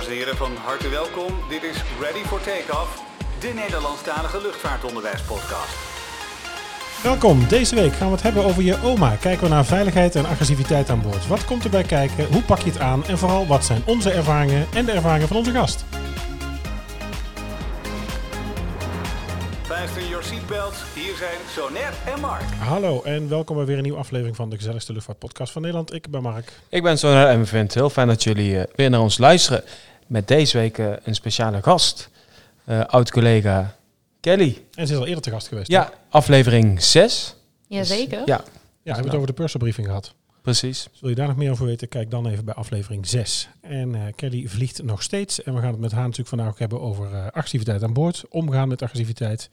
Dames en heren, van harte welkom. Dit is Ready for Takeoff, de Nederlandstalige luchtvaartonderwijspodcast. Welkom. Deze week gaan we het hebben over je oma. Kijken we naar veiligheid en agressiviteit aan boord. Wat komt erbij kijken? Hoe pak je het aan? En vooral, wat zijn onze ervaringen en de ervaringen van onze gast? Fasten your seatbelts. Hier zijn Sonet en Mark. Hallo en welkom bij weer een nieuwe aflevering van de gezelligste luchtvaartpodcast van Nederland. Ik ben Mark. Ik ben Sonar en we vinden het heel fijn dat jullie eh, weer naar ons luisteren. Met deze week een speciale gast. Eh, Oud-collega Kelly. En ze is al eerder te gast geweest. Ja, aflevering 6. Jazeker. Ja, Ja, we hebben het over de purserbriefing gehad. Precies. Dus wil je daar nog meer over weten? Kijk dan even bij aflevering 6. En eh, Kelly vliegt nog steeds. En we gaan het met haar natuurlijk vandaag ook hebben over eh, agressiviteit aan boord. Omgaan met agressiviteit.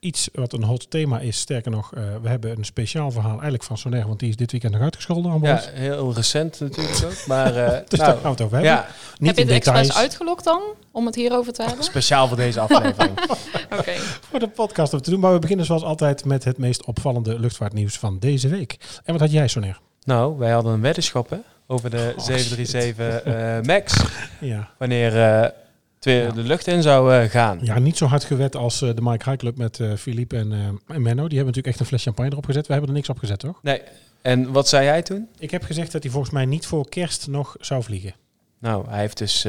Iets wat een hot thema is. Sterker nog, eh, we hebben een speciaal verhaal eigenlijk van Soner. Want die is dit weekend nog uitgescholden aan boord. Ja, heel recent natuurlijk ook. Maar eh, Dus nou, daar gaan we het over hebben. ja, Niet Heb je het expres uitgelokt dan, om het hierover te hebben? speciaal voor deze aflevering. Oké. voor de podcast om te doen. Maar we beginnen zoals altijd met het meest opvallende luchtvaartnieuws van deze week. En wat had jij, Soner? Nou, wij hadden een weddenschap hè, over de Oh, 737 eh, MAX. Ja. Wanneer eh, twee Ja. de lucht in zou eh, gaan. ja, niet zo hard gewet als de Mike High Club met eh Philippe en, en Menno. Die hebben natuurlijk echt een fles champagne erop gezet. We hebben er niks op gezet, toch? Nee. En wat zei jij toen? Ik heb gezegd dat hij volgens mij niet voor kerst nog zou vliegen. Nou, hij heeft dus...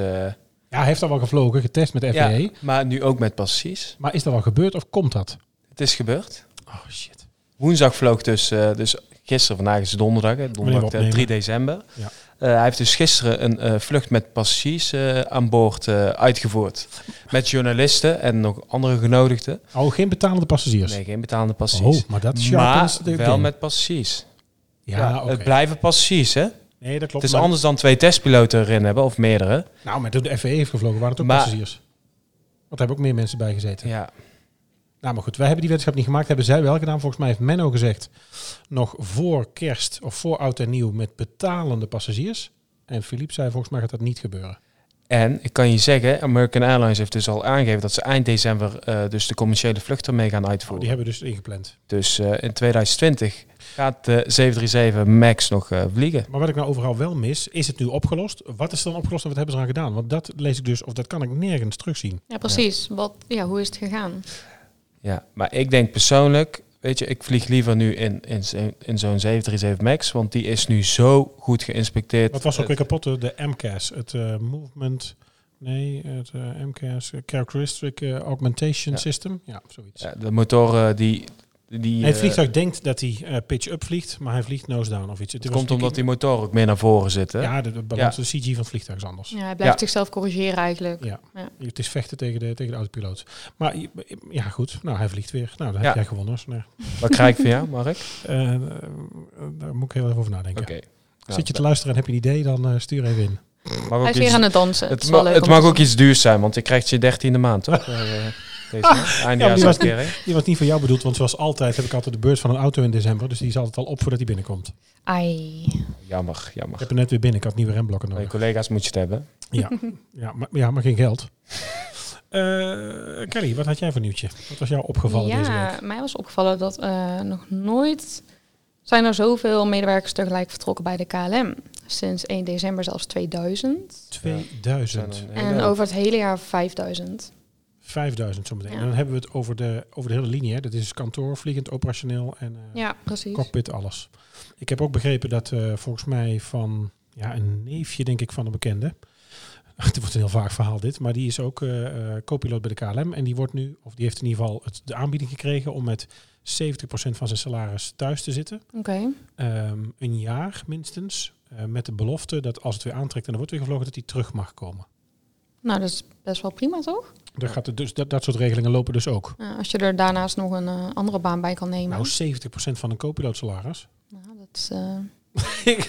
Ja, hij heeft al wel gevlogen, getest met de FAA. ja, maar nu ook met passagiers. Maar is dat wel gebeurd of komt dat? Het is gebeurd. Oh shit. Woensdag vloog dus, dus gisteren, vandaag is donderdag, hè, donderdag we eh, opnemen. 3 december. Ja. Eh, hij heeft dus gisteren een eh, vlucht met passagiers aan boord uitgevoerd. Met journalisten en nog andere genodigden. Oh, geen betalende passagiers? Nee, geen betalende passagiers. Oh, maar dat maar sharpens de wel met passagiers. Ja. Het blijven passagiers, hè? Nee, dat klopt. Het is maar- anders dan twee testpiloten erin hebben, of meerdere. Nou, maar toen de FAA heeft gevlogen, waren het ook Maar- passagiers. Want er hebben ook meer mensen bij gezeten. Ja, Nou, maar goed, wij hebben die wetenschap niet gemaakt. Hebben zij wel gedaan. Volgens mij heeft Menno gezegd, nog voor kerst of voor oud en nieuw met betalende passagiers. En Philippe zei, volgens mij gaat dat niet gebeuren. En ik kan je zeggen, American Airlines heeft dus al aangegeven dat ze eind december eh, dus de commerciële vluchten mee gaan Oh, uitvoeren. die hebben we dus ingepland. Dus eh, in 2020 gaat de 737 MAX nog eh, vliegen. Maar wat ik nou overal wel mis, is het nu opgelost? Wat is er dan opgelost en wat hebben ze eraan gedaan? Want dat lees ik dus, of dat kan ik nergens terugzien. Ja, precies. Wat, ja, hoe is het gegaan? Ja, maar ik denk persoonlijk, weet je, ik vlieg liever nu in, in, in zo'n 737 MAX, want die is nu zo goed geïnspecteerd. Wat was ook weer kapot? De MCAS, het eh, Movement... Nee, het eh, MCAS, eh, Characteristic Augmentation Ja. System. Ja, zoiets. ja, de motoren die... die Nee, het eh, vliegtuig denkt dat hij eh, pitch-up vliegt, maar hij vliegt nose-down of iets. Het komt omdat die motoren ook meer naar voren zitten. Ja, de, de balans, de CG van het vliegtuig is anders. Ja, hij blijft Ja. zichzelf corrigeren eigenlijk. Ja. Ja. Het is vechten tegen de, tegen de autopiloot. Maar ja, goed. Nou, hij vliegt weer. Nou, dan Ja. heb jij gewonnen. Dus, nee. Wat krijg ik van jou, Mark? Eh, eh, daar moet ik heel even over nadenken. Oké. Zit je te luisteren en heb je een idee, dan eh, stuur even in. Mag Hij is weer iets, aan het dansen. het, ma- het mag ook iets duurs zijn, want je krijgt je dertiende maand, toch? Eh, eh, Deze maand. Eindejaarsuitkering. Die was niet voor jou bedoeld, want zoals altijd heb ik altijd de beurt van een auto in december. Dus die is altijd al op voordat hij binnenkomt. Ai. Jammer, Ik jammer. heb er net weer binnen. Ik had nieuwe remblokken nodig. collega's moet je het hebben. Ja, ja, maar, ja, maar geen geld. Eh, Kelly, wat had jij voor nieuwtje? Wat was jou opgevallen deze Ja, week? mij was opgevallen dat eh, nog nooit zijn er zoveel medewerkers tegelijk vertrokken bij de KLM. Sinds 1 december zelfs 2000. 2000. Zijn een En over het hele jaar 5000. 5000 zometeen. Ja. En dan hebben we het over de, over de hele linie. Hè. Dat is kantoor, vliegend, operationeel en eh, Ja, cockpit, alles. Ik heb ook begrepen dat eh, volgens mij van ja, een neefje, denk ik, van een bekende. Het wordt een heel vaag verhaal dit, maar die is ook eh, co-piloot bij de KLM. En die wordt nu, of die heeft in ieder geval het, de aanbieding gekregen om met 70% van zijn salaris thuis te zitten. Oké. Ehm, een jaar minstens. met de belofte dat als het weer aantrekt en er wordt weer gevlogen, dat hij terug mag komen. Nou, dat is best wel prima, toch? Daar gaat het dus, dat, dat soort regelingen lopen dus ook. Ja, als je er daarnaast nog een eh, andere baan bij kan nemen. Nou, 70% van een co-piloot salaris. Nou, dat is eh,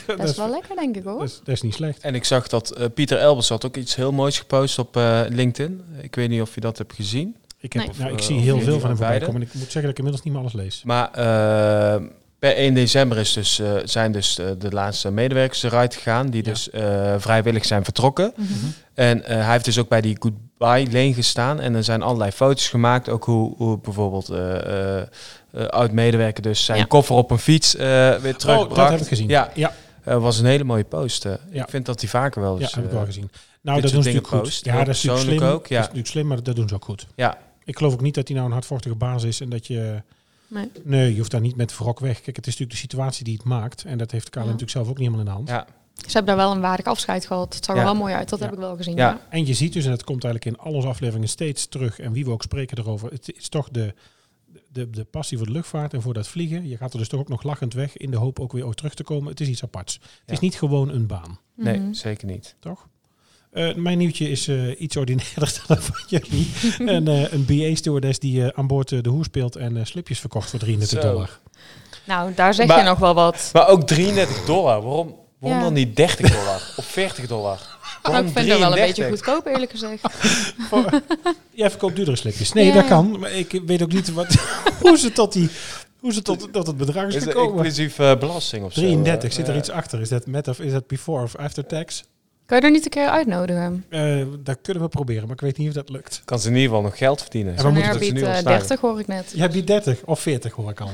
dat, is, wel lekker, denk ik hoor. dat, is, dat is niet slecht. En ik zag dat eh, Pieter Elbers had ook iets heel moois gepost op eh, LinkedIn. Ik weet niet of je dat hebt gezien. Ik, heb, Nee. nou, ik zie eh, heel veel van hem voorbij beide? komen. En ik moet zeggen dat ik inmiddels niet meer alles lees. Maar eh, per 1 december is dus, eh, zijn dus eh, de laatste medewerkers eruit gegaan. Die Ja. dus eh, vrijwillig zijn vertrokken. Mhm. En eh, hij heeft dus ook bij die goodbye lane gestaan. En er zijn allerlei foto's gemaakt. Ook hoe, hoe bijvoorbeeld eh eh, eh, oud-medewerker dus zijn Ja. koffer op een fiets eh, weer terugbracht. Oh, dat heb ik gezien. Ja, ja. Eh, was een hele mooie post. Ja. Ik vind dat die vaker wel Ja, eens... heb ik wel gezien. Nou, dat doen ze natuurlijk goed. Ja, dat is natuurlijk slim. ook, ja. Dat is natuurlijk slim, maar dat doen ze ook goed. ja, Ik geloof ook niet dat hij nou een hardvochtige baas is en dat je... Nee. Nee, je hoeft daar niet met wrok weg. Kijk, het is natuurlijk de situatie die het maakt. En dat heeft de KLM Ja. natuurlijk zelf ook niet helemaal in de hand. ja. Ze hebben daar wel een waardig afscheid gehad. Het zag er wel mooi uit, dat Ja. heb ik wel gezien. Ja. Ja. En je ziet dus, en dat komt eigenlijk in al onze afleveringen steeds terug, en wie we ook spreken erover, het is toch de, de, de passie voor de luchtvaart en voor dat vliegen. Je gaat er dus toch ook nog lachend weg in de hoop ook weer ooit terug te komen. Het is iets aparts. Het is niet gewoon een baan, Nee, Mhm. zeker niet. toch? Eh, mijn nieuwtje is eh, iets ordinairder dan dat van jullie. een, eh, een BA-stewardess die aan boord de hoer speelt en eh, slipjes verkocht voor 33 Zo. dollar. Nou, daar zeg Maar- je nog wel wat. Maar ook 33 dollar. Waarom, waarom Ja. dan niet 30 dollar of 40 dollar? Ik vind dat wel een beetje 33? goedkoop, eerlijk gezegd. Voor- Jij verkoopt duurdere slipjes. Nee, Ja. dat kan. Maar ik weet ook niet wat, hoe ze tot, die, hoe ze tot, tot het bedrag is Is het gekomen. inclusief eh, belasting of zo? 33, eh, zit er ja. iets achter? Is dat, met of, is dat before of after tax? Kan je er niet een keer uitnodigen? Eh, dat kunnen we proberen, maar ik weet niet of dat lukt. Kan ze in ieder geval nog geld verdienen. En we moeten dat biedt nu al eh, snijden. 30 hoor ik net. Jij biedt 30 of 40 hoor ik al.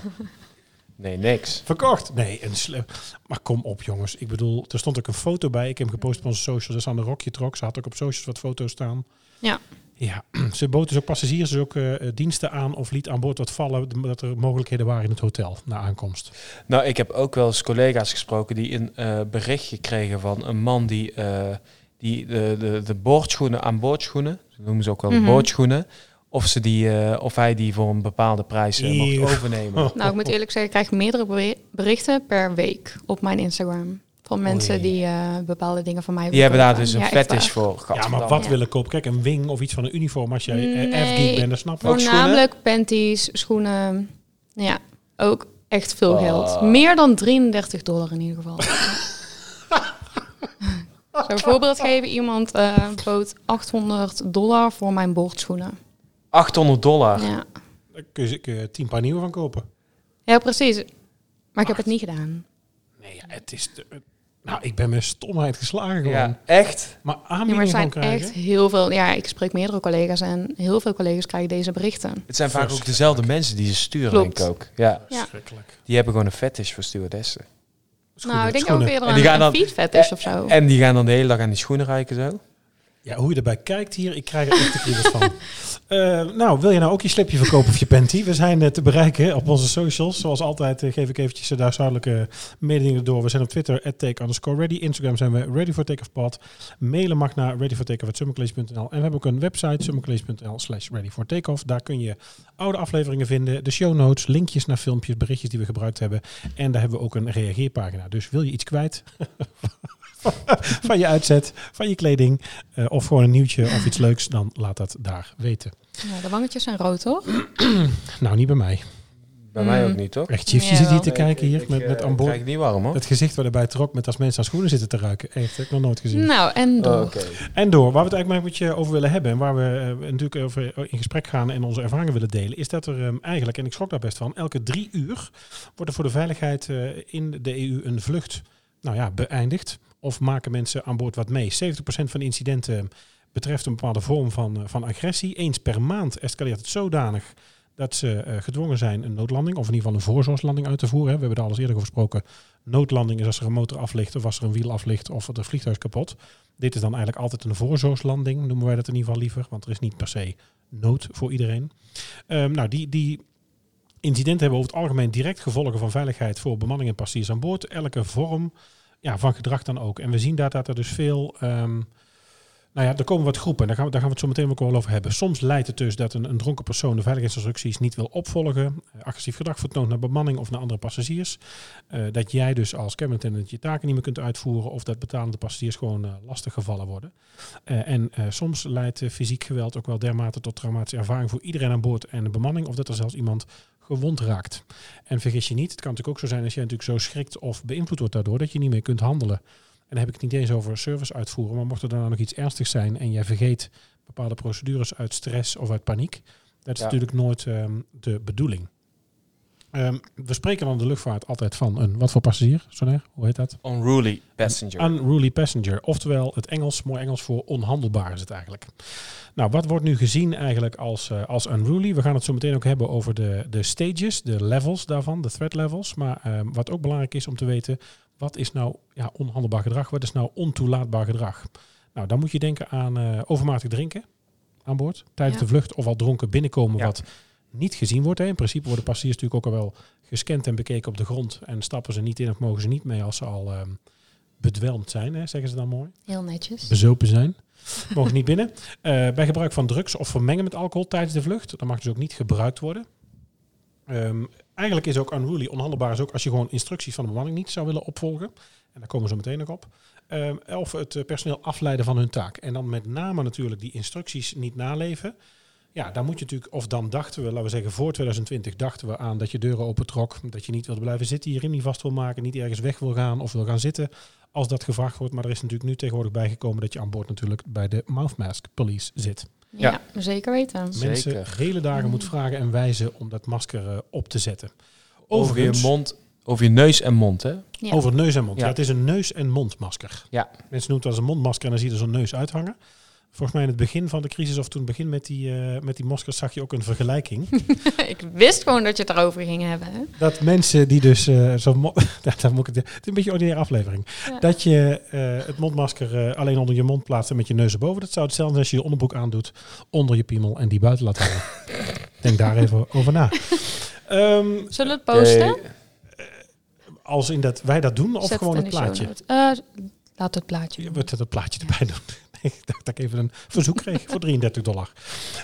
Nee, niks. Verkocht? Nee, een slim. Maar kom op jongens. Ik bedoel, er stond ook een foto bij. Ik heb hem gepost op onze socials. Dat is aan de rokje trok. Ze had ook op socials wat foto's staan. Ja. Ja, ze bood dus ook passagiers dus ook eh, diensten aan of liet aan boord wat vallen. Dat er mogelijkheden waren in het hotel na aankomst. Nou, ik heb ook wel eens collega's gesproken die een eh, berichtje kregen van een man die, eh, die de, de, de boordschoenen aan boordschoenen, ze noemen ze ook wel Mhm. boordschoenen, of, ze die, eh, of hij die voor een bepaalde prijs mocht overnemen. Nou, ik moet eerlijk zeggen, ik krijg meerdere beri- berichten per week op mijn Instagram. Van mensen Oei. die eh, bepaalde dingen van mij Die hebben daar dus een Ja, fetish voor. Ja, maar wat Ja. willen kopen? Kijk, een wing of iets van een uniform. Als jij Nee. F-geek bent, dan snap ik. Schoenen? Voornamelijk panties, schoenen. Ja, ook echt veel Oh. geld. Meer dan 33 dollar in ieder geval. Voorbeeld geven, iemand eh bood 800 dollar voor mijn boordschoenen. 800 dollar. Ja. Daar kun je, kun je tien paar nieuwe van kopen. ja, precies. Maar ik heb het niet gedaan. Nee, ja, het is... te- nou, ik ben met stomheid geslagen gewoon. Ja, echt? Maar Ja, maar aanbiedingen er van zijn krijgen... echt heel veel... Ja, ik spreek meerdere collega's en heel veel collega's krijgen deze berichten. Het zijn vaak ook Verschrikkelijk. dezelfde mensen die ze sturen, Klopt. denk ik ook. Ja, Ja. Verschrikkelijk. die hebben gewoon een fetish voor stewardessen. Schoenen, nou, ik denk schoenen. ook eerder En aan die gaan een dan- feet fetish of zo. En die gaan dan de hele dag aan die schoenen rijken zo. Ja, hoe je erbij kijkt hier, ik krijg er echt de kriebels van. Eh, nou, wil je nou ook je slipje verkopen of je panty? We zijn eh, te bereiken op onze socials. Zoals altijd eh, geef ik eventjes de duidelijke mededelingen door. We zijn op Twitter, at take underscore ready. Instagram zijn we ready for take pod. Mailen mag naar readyfortakeoff.summercollege.nl. En we hebben ook een website, summercollege.nl slash ready for takeoff. Daar kun je oude afleveringen vinden, de show notes, linkjes naar filmpjes, berichtjes die we gebruikt hebben. En daar hebben we ook een reageerpagina. Dus wil je iets kwijt van je uitzet, van je kleding, eh, of gewoon een nieuwtje of iets leuks, dan laat dat daar weten. Ja, de wangetjes zijn rood, hoor. Nou, niet bij mij. Bij mij ook niet, toch? Echt, Chief, je Ja, zit hier te kijken hier met, met aan boord. Krijg ik niet warm, hoor. Het gezicht waar erbij trok met als mensen aan schoenen zitten te ruiken. Echt, heb ik nog nooit gezien. Nou, en door. Oh, Oké. En door, waar we het eigenlijk met je over willen hebben en waar we eh, natuurlijk over in gesprek gaan en onze ervaringen willen delen, is dat er ehm, eigenlijk, en ik schrok daar best van, elke drie uur wordt er voor de veiligheid eh, in de EU een vlucht nou ja, beëindigd. Of maken mensen aan boord wat mee. 70% van de incidenten betreft een bepaalde vorm van, eh, van agressie. Eens per maand escaleert het zodanig dat ze eh, gedwongen zijn een noodlanding, of in ieder geval een voorzorgslanding uit te voeren. We hebben daar al eens eerder over gesproken. Noodlanding is als er een motor afligt, of als er een wiel afligt, of het vliegtuig is kapot. Dit is dan eigenlijk altijd een voorzorgslanding, noemen wij dat in ieder geval liever, want er is niet per se nood voor iedereen. Ehm, nou, die, die incidenten hebben over het algemeen direct gevolgen van veiligheid voor bemanning en passagiers aan boord. Elke vorm ja, van gedrag dan ook. En we zien daar dat er dus veel... ehm, nou ja, er komen wat groepen. Daar gaan, we, daar gaan we het zo meteen ook wel over hebben. Soms leidt het dus dat een, een dronken persoon de veiligheidsinstructies niet wil opvolgen. eh, agressief gedrag vertoont naar bemanning of naar andere passagiers. Eh, dat jij dus als cabin attendant je taken niet meer kunt uitvoeren. Of dat betalende passagiers gewoon eh, lastig gevallen worden. En soms leidt fysiek geweld ook wel dermate tot traumatische ervaring voor iedereen aan boord en de bemanning. Of dat er zelfs iemand gewond raakt. En vergis je niet, het kan natuurlijk ook zo zijn als je natuurlijk zo schrikt of beïnvloed wordt daardoor dat je niet meer kunt handelen. En dan heb ik het niet eens over service uitvoeren, maar mocht er dan nog iets ernstigs zijn en jij vergeet bepaalde procedures uit stress of uit paniek, dat is Ja. natuurlijk nooit ehm, de bedoeling. Ehm, we spreken dan de luchtvaart altijd van een, wat voor passagier, Soner? Hoe heet dat? Unruly passenger. Unruly passenger. Oftewel, het Engels, mooi Engels voor onhandelbaar is het eigenlijk. Nou, wat wordt nu gezien eigenlijk als, eh, als unruly? We gaan het zo meteen ook hebben over de, de stages, de levels daarvan, de threat levels. Maar ehm, wat ook belangrijk is om te weten, wat is nou ja, onhandelbaar gedrag? Wat is nou ontoelaatbaar gedrag? Nou, dan moet je denken aan eh, overmatig drinken aan boord tijdens Ja. de vlucht of al dronken binnenkomen Ja. wat niet gezien wordt. Hè. In principe worden passagiers natuurlijk ook al wel gescand en bekeken op de grond en stappen ze niet in of mogen ze niet mee als ze al ehm, bedwelmd zijn, hè, zeggen ze dan mooi Heel netjes. bezopen zijn. Mogen niet binnen. Eh, bij gebruik van drugs of vermengen met alcohol tijdens de vlucht. Dat mag dus ook niet gebruikt worden. Ehm, eigenlijk is ook unruly onhandelbaar is ook als je gewoon instructies van de bemanning niet zou willen opvolgen. En daar komen we zo meteen nog op. Ehm, of het eh, personeel afleiden van hun taak. En dan met name natuurlijk die instructies niet naleven. Ja, dan moet je natuurlijk, of dan dachten we, laten we zeggen voor 2020, dachten we aan dat je deuren opentrok. Dat je niet wilde blijven zitten, je riem niet vast wil maken, niet ergens weg wil gaan of wil gaan zitten als dat gevraagd wordt. Maar er is natuurlijk nu tegenwoordig bijgekomen dat je aan boord natuurlijk bij de mouthmask police zit. Ja, zeker weten. Zeker. Mensen hele dagen moet vragen en wijzen om dat masker eh, op te zetten. over je mond, over je neus en mond, hè? Ja. Over neus en mond. Ja. Ja. het is een neus- en mondmasker. Ja. Mensen noemen het als een mondmasker en dan zie je er zo'n neus uithangen. Volgens mij in het begin van de crisis of toen begin met die, eh, met die maskers zag je ook een vergelijking. ik wist gewoon dat je het erover ging hebben. Hè? dat mensen die dus eh zo dat, dat moet ik, het is een beetje een ordinaire aflevering. Ja. Dat je eh, het mondmasker eh, alleen onder je mond plaatst en met je neus erboven. Dat zou hetzelfde zijn als je je onderbroek aandoet onder je piemel en die buiten laat hangen. Denk daar even over na. Ehm, Zullen we het posten? Als in dat wij dat doen of Zet gewoon het plaatje? laat het plaatje Je moet het plaatje erbij doen. Ik dacht dat ik even een verzoek kreeg voor 33 dollar.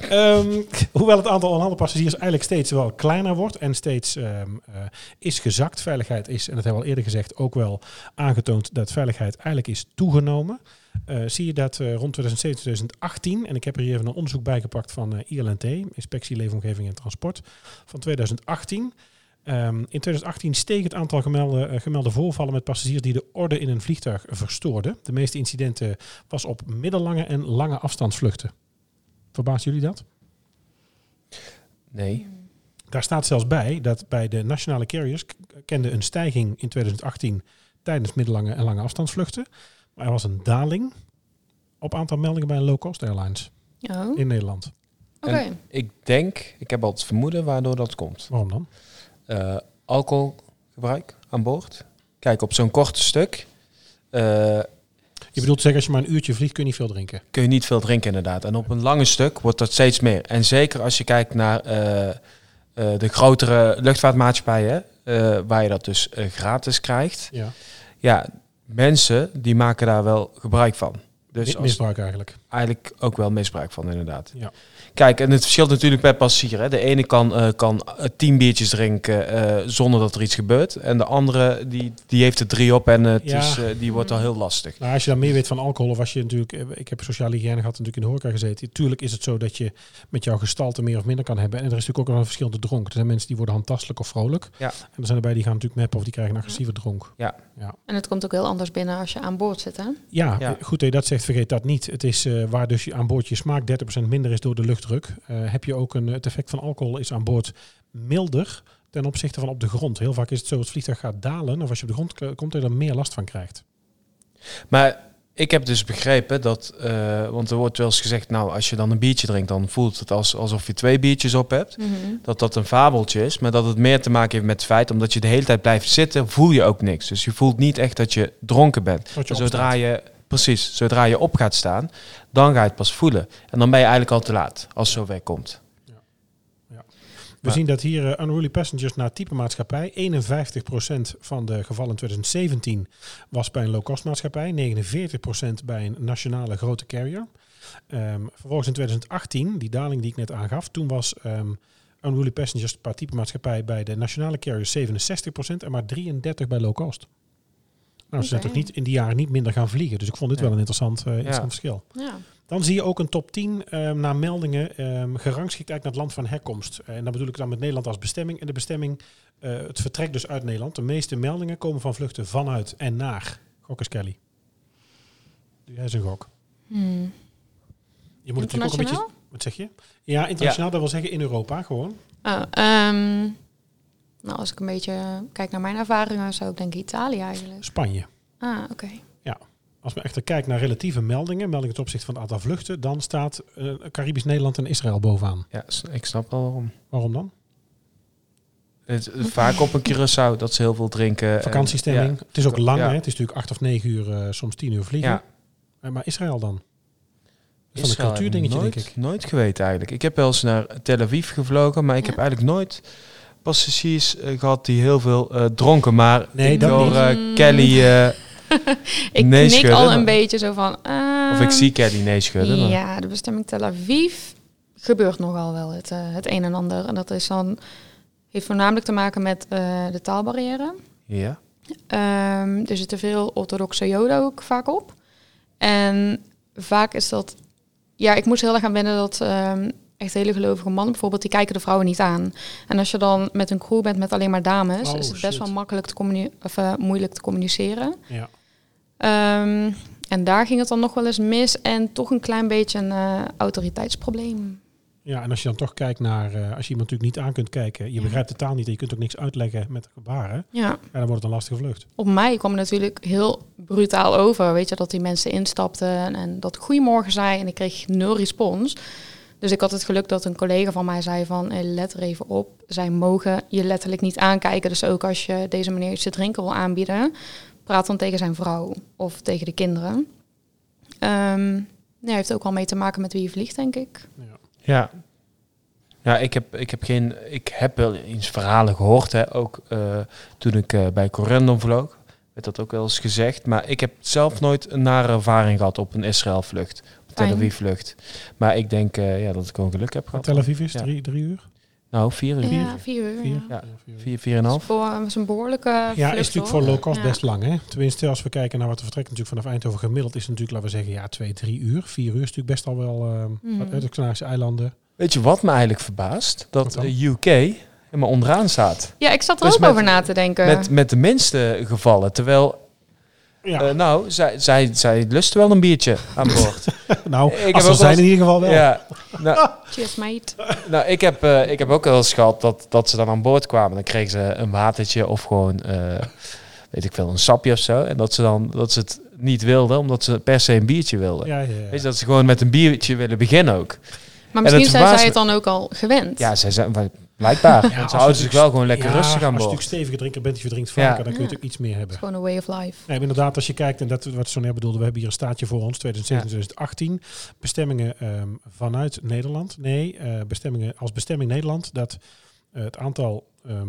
Ehm, hoewel het aantal onhandelde passagiers eigenlijk steeds wel kleiner wordt en steeds ehm, eh, is gezakt. Veiligheid is, en dat hebben we al eerder gezegd, ook wel aangetoond dat veiligheid eigenlijk is toegenomen. Eh, zie je dat eh, rond 2017, 2018, en ik heb er hier even een onderzoek bijgepakt van eh, ILNT, Inspectie Leefomgeving en Transport, van 2018. Ehm, in 2018 steeg het aantal gemelde, eh, gemelde voorvallen met passagiers die de orde in een vliegtuig verstoorden. De meeste incidenten was op middellange en lange afstandsvluchten. Verbaast jullie dat? Nee. Daar staat zelfs bij dat bij de nationale carriers kende een stijging in 2018 tijdens middellange en lange afstandsvluchten. Maar er was een daling op aantal meldingen bij low-cost airlines Oh, in Nederland. oké. Ik denk, ik heb al het vermoeden waardoor dat komt. Waarom dan? Eh, alcoholgebruik aan boord. Kijk, op zo'n korte stuk eh, Je bedoelt zeggen, als je maar een uurtje vliegt, kun je niet veel drinken. kun je niet veel drinken inderdaad. En op een lange stuk wordt dat steeds meer. En zeker als je kijkt naar eh, de grotere luchtvaartmaatschappijen, waar je dat dus gratis krijgt. Ja. Ja, mensen die maken daar wel gebruik van. Dus Mi- als, Misbruik eigenlijk. Eigenlijk ook wel misbruik van inderdaad. Ja. Kijk, en het verschilt natuurlijk per passagier. Hè. De ene kan, eh, kan eh, tien biertjes drinken eh, zonder dat er iets gebeurt. En de andere die, die heeft er drie op en het Ja. is, die wordt al heel lastig. Nou, als je dan meer weet van alcohol, of als je natuurlijk, ik heb sociale hygiëne gehad, natuurlijk in de horeca gezeten. Tuurlijk is het zo dat je met jouw gestalte meer of minder kan hebben. En er is natuurlijk ook nog een verschil te dronken. Er zijn mensen die worden handtastelijk of vrolijk. Ja. En er zijn erbij die gaan natuurlijk meppen of die krijgen een agressieve dronk. En het komt ook heel anders binnen als je aan boord zit, hè? Ja, Ja. goed dat je dat zegt, vergeet dat niet. Het is waar dus je aan boord je smaak 30% minder is door de luchtdruk. eh, heb je ook een, het effect van alcohol is aan boord milder ten opzichte van op de grond. Heel vaak is het zo, het vliegtuig gaat dalen. Of als je op de grond komt, dat je er meer last van krijgt. Maar ik heb dus begrepen dat, eh, want er wordt wel eens gezegd, nou als je dan een biertje drinkt, dan voelt het als, alsof je twee biertjes op hebt. Mhm. Dat dat een fabeltje is, maar dat het meer te maken heeft met het feit, omdat je de hele tijd blijft zitten, voel je ook niks. Dus je voelt niet echt dat je dronken bent. Je Zodra opstaat. je, precies, zodra je op gaat staan, dan ga je het pas voelen. En dan ben je eigenlijk al te laat, als het zover komt. We Maar- zien dat hier eh, unruly passengers naar type maatschappij. 51% van de gevallen in 2017 was bij een low-cost maatschappij. 49% bij een nationale grote carrier. Ehm, vervolgens in 2018, die daling die ik net aangaf, toen was ehm, unruly passengers per type maatschappij bij de nationale carrier 67% en maar 33% bij low-cost. Nou, ze zijn toch niet in die jaren niet minder gaan vliegen. Dus ik vond dit Ja. wel een interessant, eh, interessant Ja. verschil. Ja. Dan zie je ook een top 10 ehm, naar meldingen ehm, gerangschikt eigenlijk naar het land van herkomst. Eh, en dan bedoel ik dan met Nederland als bestemming. En de bestemming, eh, het vertrek dus uit Nederland. De meeste meldingen komen van vluchten vanuit en naar. Gok eens Kelly. Doe jij eens een gok. Hmm. Je moet natuurlijk ook een beetje... Wat zeg je? Ja, internationaal, dat wil zeggen in Europa gewoon. Oh, ehm, Nou, als ik een beetje eh, kijk naar mijn ervaringen, zou ik denken Italië eigenlijk. Spanje. Ah, oké. Als we echter kijken naar relatieve meldingen, meldingen ten opzichte van het aantal vluchten, dan staat eh, Caribisch Nederland en Israël bovenaan. Ja, ik snap wel waarom. Waarom dan? Het, vaak op een Curaçao dat ze heel veel drinken. en- Vakantiestemming. ja. Het is ook lang, Ja. hè? Het is natuurlijk acht of negen uur, eh, soms tien uur vliegen. Ja, maar Israël dan? Dat is van een Israël cultuurdingetje, ik denk nooit, ik. Nooit geweten eigenlijk. Ik heb wel eens naar Tel Aviv gevlogen, maar ik Ja. heb eigenlijk nooit passagiers eh, gehad die heel veel eh, dronken. Maar Nee, ik dat hoor niet. eh, Mm. Kelly, eh, Ik Nee knik schudden, al maar- een beetje zo van... of ik ehm, zie Kelly nee schudden. maar- Ja, de bestemming Tel Aviv gebeurt nogal wel het, het een en ander. En dat is dan, heeft voornamelijk te maken met eh, de taalbarrière. ja. Ehm, er zitten veel orthodoxe joden ook vaak op. En vaak is dat... Ja, ik moest heel erg aan wennen dat ehm, echt hele gelovige mannen bijvoorbeeld, die kijken de vrouwen niet aan. En als je dan met een crew bent met alleen maar dames, Oh, is het best shit. wel makkelijk te of, eh, moeilijk te communiceren. Ja. Ehm, en daar ging het dan nog wel eens mis en toch een klein beetje een eh, autoriteitsprobleem. ja, en als je dan toch kijkt naar, eh, als je iemand natuurlijk niet aan kunt kijken, je Ja. begrijpt de taal niet en je kunt ook niks uitleggen met gebaren, Ja, ja, dan wordt het een lastige vlucht. op mij kwam het natuurlijk heel brutaal over. Weet je, dat die mensen instapten en dat goedemorgen zei en ik kreeg nul respons. Dus ik had het geluk dat een collega van mij zei van, eh, let er even op. Zij mogen je letterlijk niet aankijken. Dus ook als je deze meneer iets te drinken wil aanbieden, praat dan tegen zijn vrouw of tegen de kinderen. Ehm ja, heeft ook wel mee te maken met wie je vliegt, denk ik. Ja. Ja. Ja, ik heb, ik heb geen. Ik heb wel eens verhalen gehoord, hè, ook eh, toen ik eh, bij Corendon vloog. Werd dat ook wel eens gezegd. Maar ik heb zelf nooit een nare ervaring gehad op een Israël-vlucht. Op Tel Fijn. Aviv-vlucht. Maar ik denk eh, ja, dat ik gewoon geluk heb gehad. Tel Aviv is Ja. drie, drie uur? Nou, vier uur. Ja, vier uur. Vier? Ja. Vier. Vier, vier en een half. Dat is een behoorlijke Ja, vlucht, is natuurlijk hoor. voor low cost Ja. best lang. Hè? Tenminste, als we kijken naar wat er vertrekt natuurlijk vanaf Eindhoven gemiddeld, is het natuurlijk, laten we zeggen, ja, twee, drie uur. Vier uur is natuurlijk best al wel uit de Canarische eilanden. Weet je wat me eigenlijk verbaast? Dat de UK helemaal onderaan staat. Ja, ik zat er Dus ook met- over na te denken. Met, met de minste gevallen. Terwijl, Ja, eh, nou, zij, zij, zij lusten wel een biertje aan boord. nou, ik heb als ook zijn wel in ieder geval wel. ja, nou, Cheers, mate. Nou, ik heb, eh, ik heb ook wel eens gehad dat, dat ze dan aan boord kwamen. Dan kregen ze een watertje of gewoon, eh, weet ik veel, een sapje of zo. En dat ze dan dat ze het niet wilden, omdat ze per se een biertje wilden. Ja, ja, ja. Weet je, dat ze gewoon met een biertje willen beginnen ook. Maar misschien zijn zij het dan ook al gewend. Ja, zij zijn blijkbaar. Ja, want als ze houden je zich wel gewoon lekker Ja, rustig aan Als je boord. natuurlijk stevige drinker bent, je drinkt Ja. vaker, dan kun je Ja. natuurlijk iets meer Het hebben. is gewoon een way of life. Nee, inderdaad, als je kijkt, en dat wat zo net bedoelde, we hebben hier een staatje voor ons, 2017, 2018. Bestemmingen ehm, vanuit Nederland. Nee, eh, bestemmingen als bestemming Nederland, dat eh, het aantal ehm,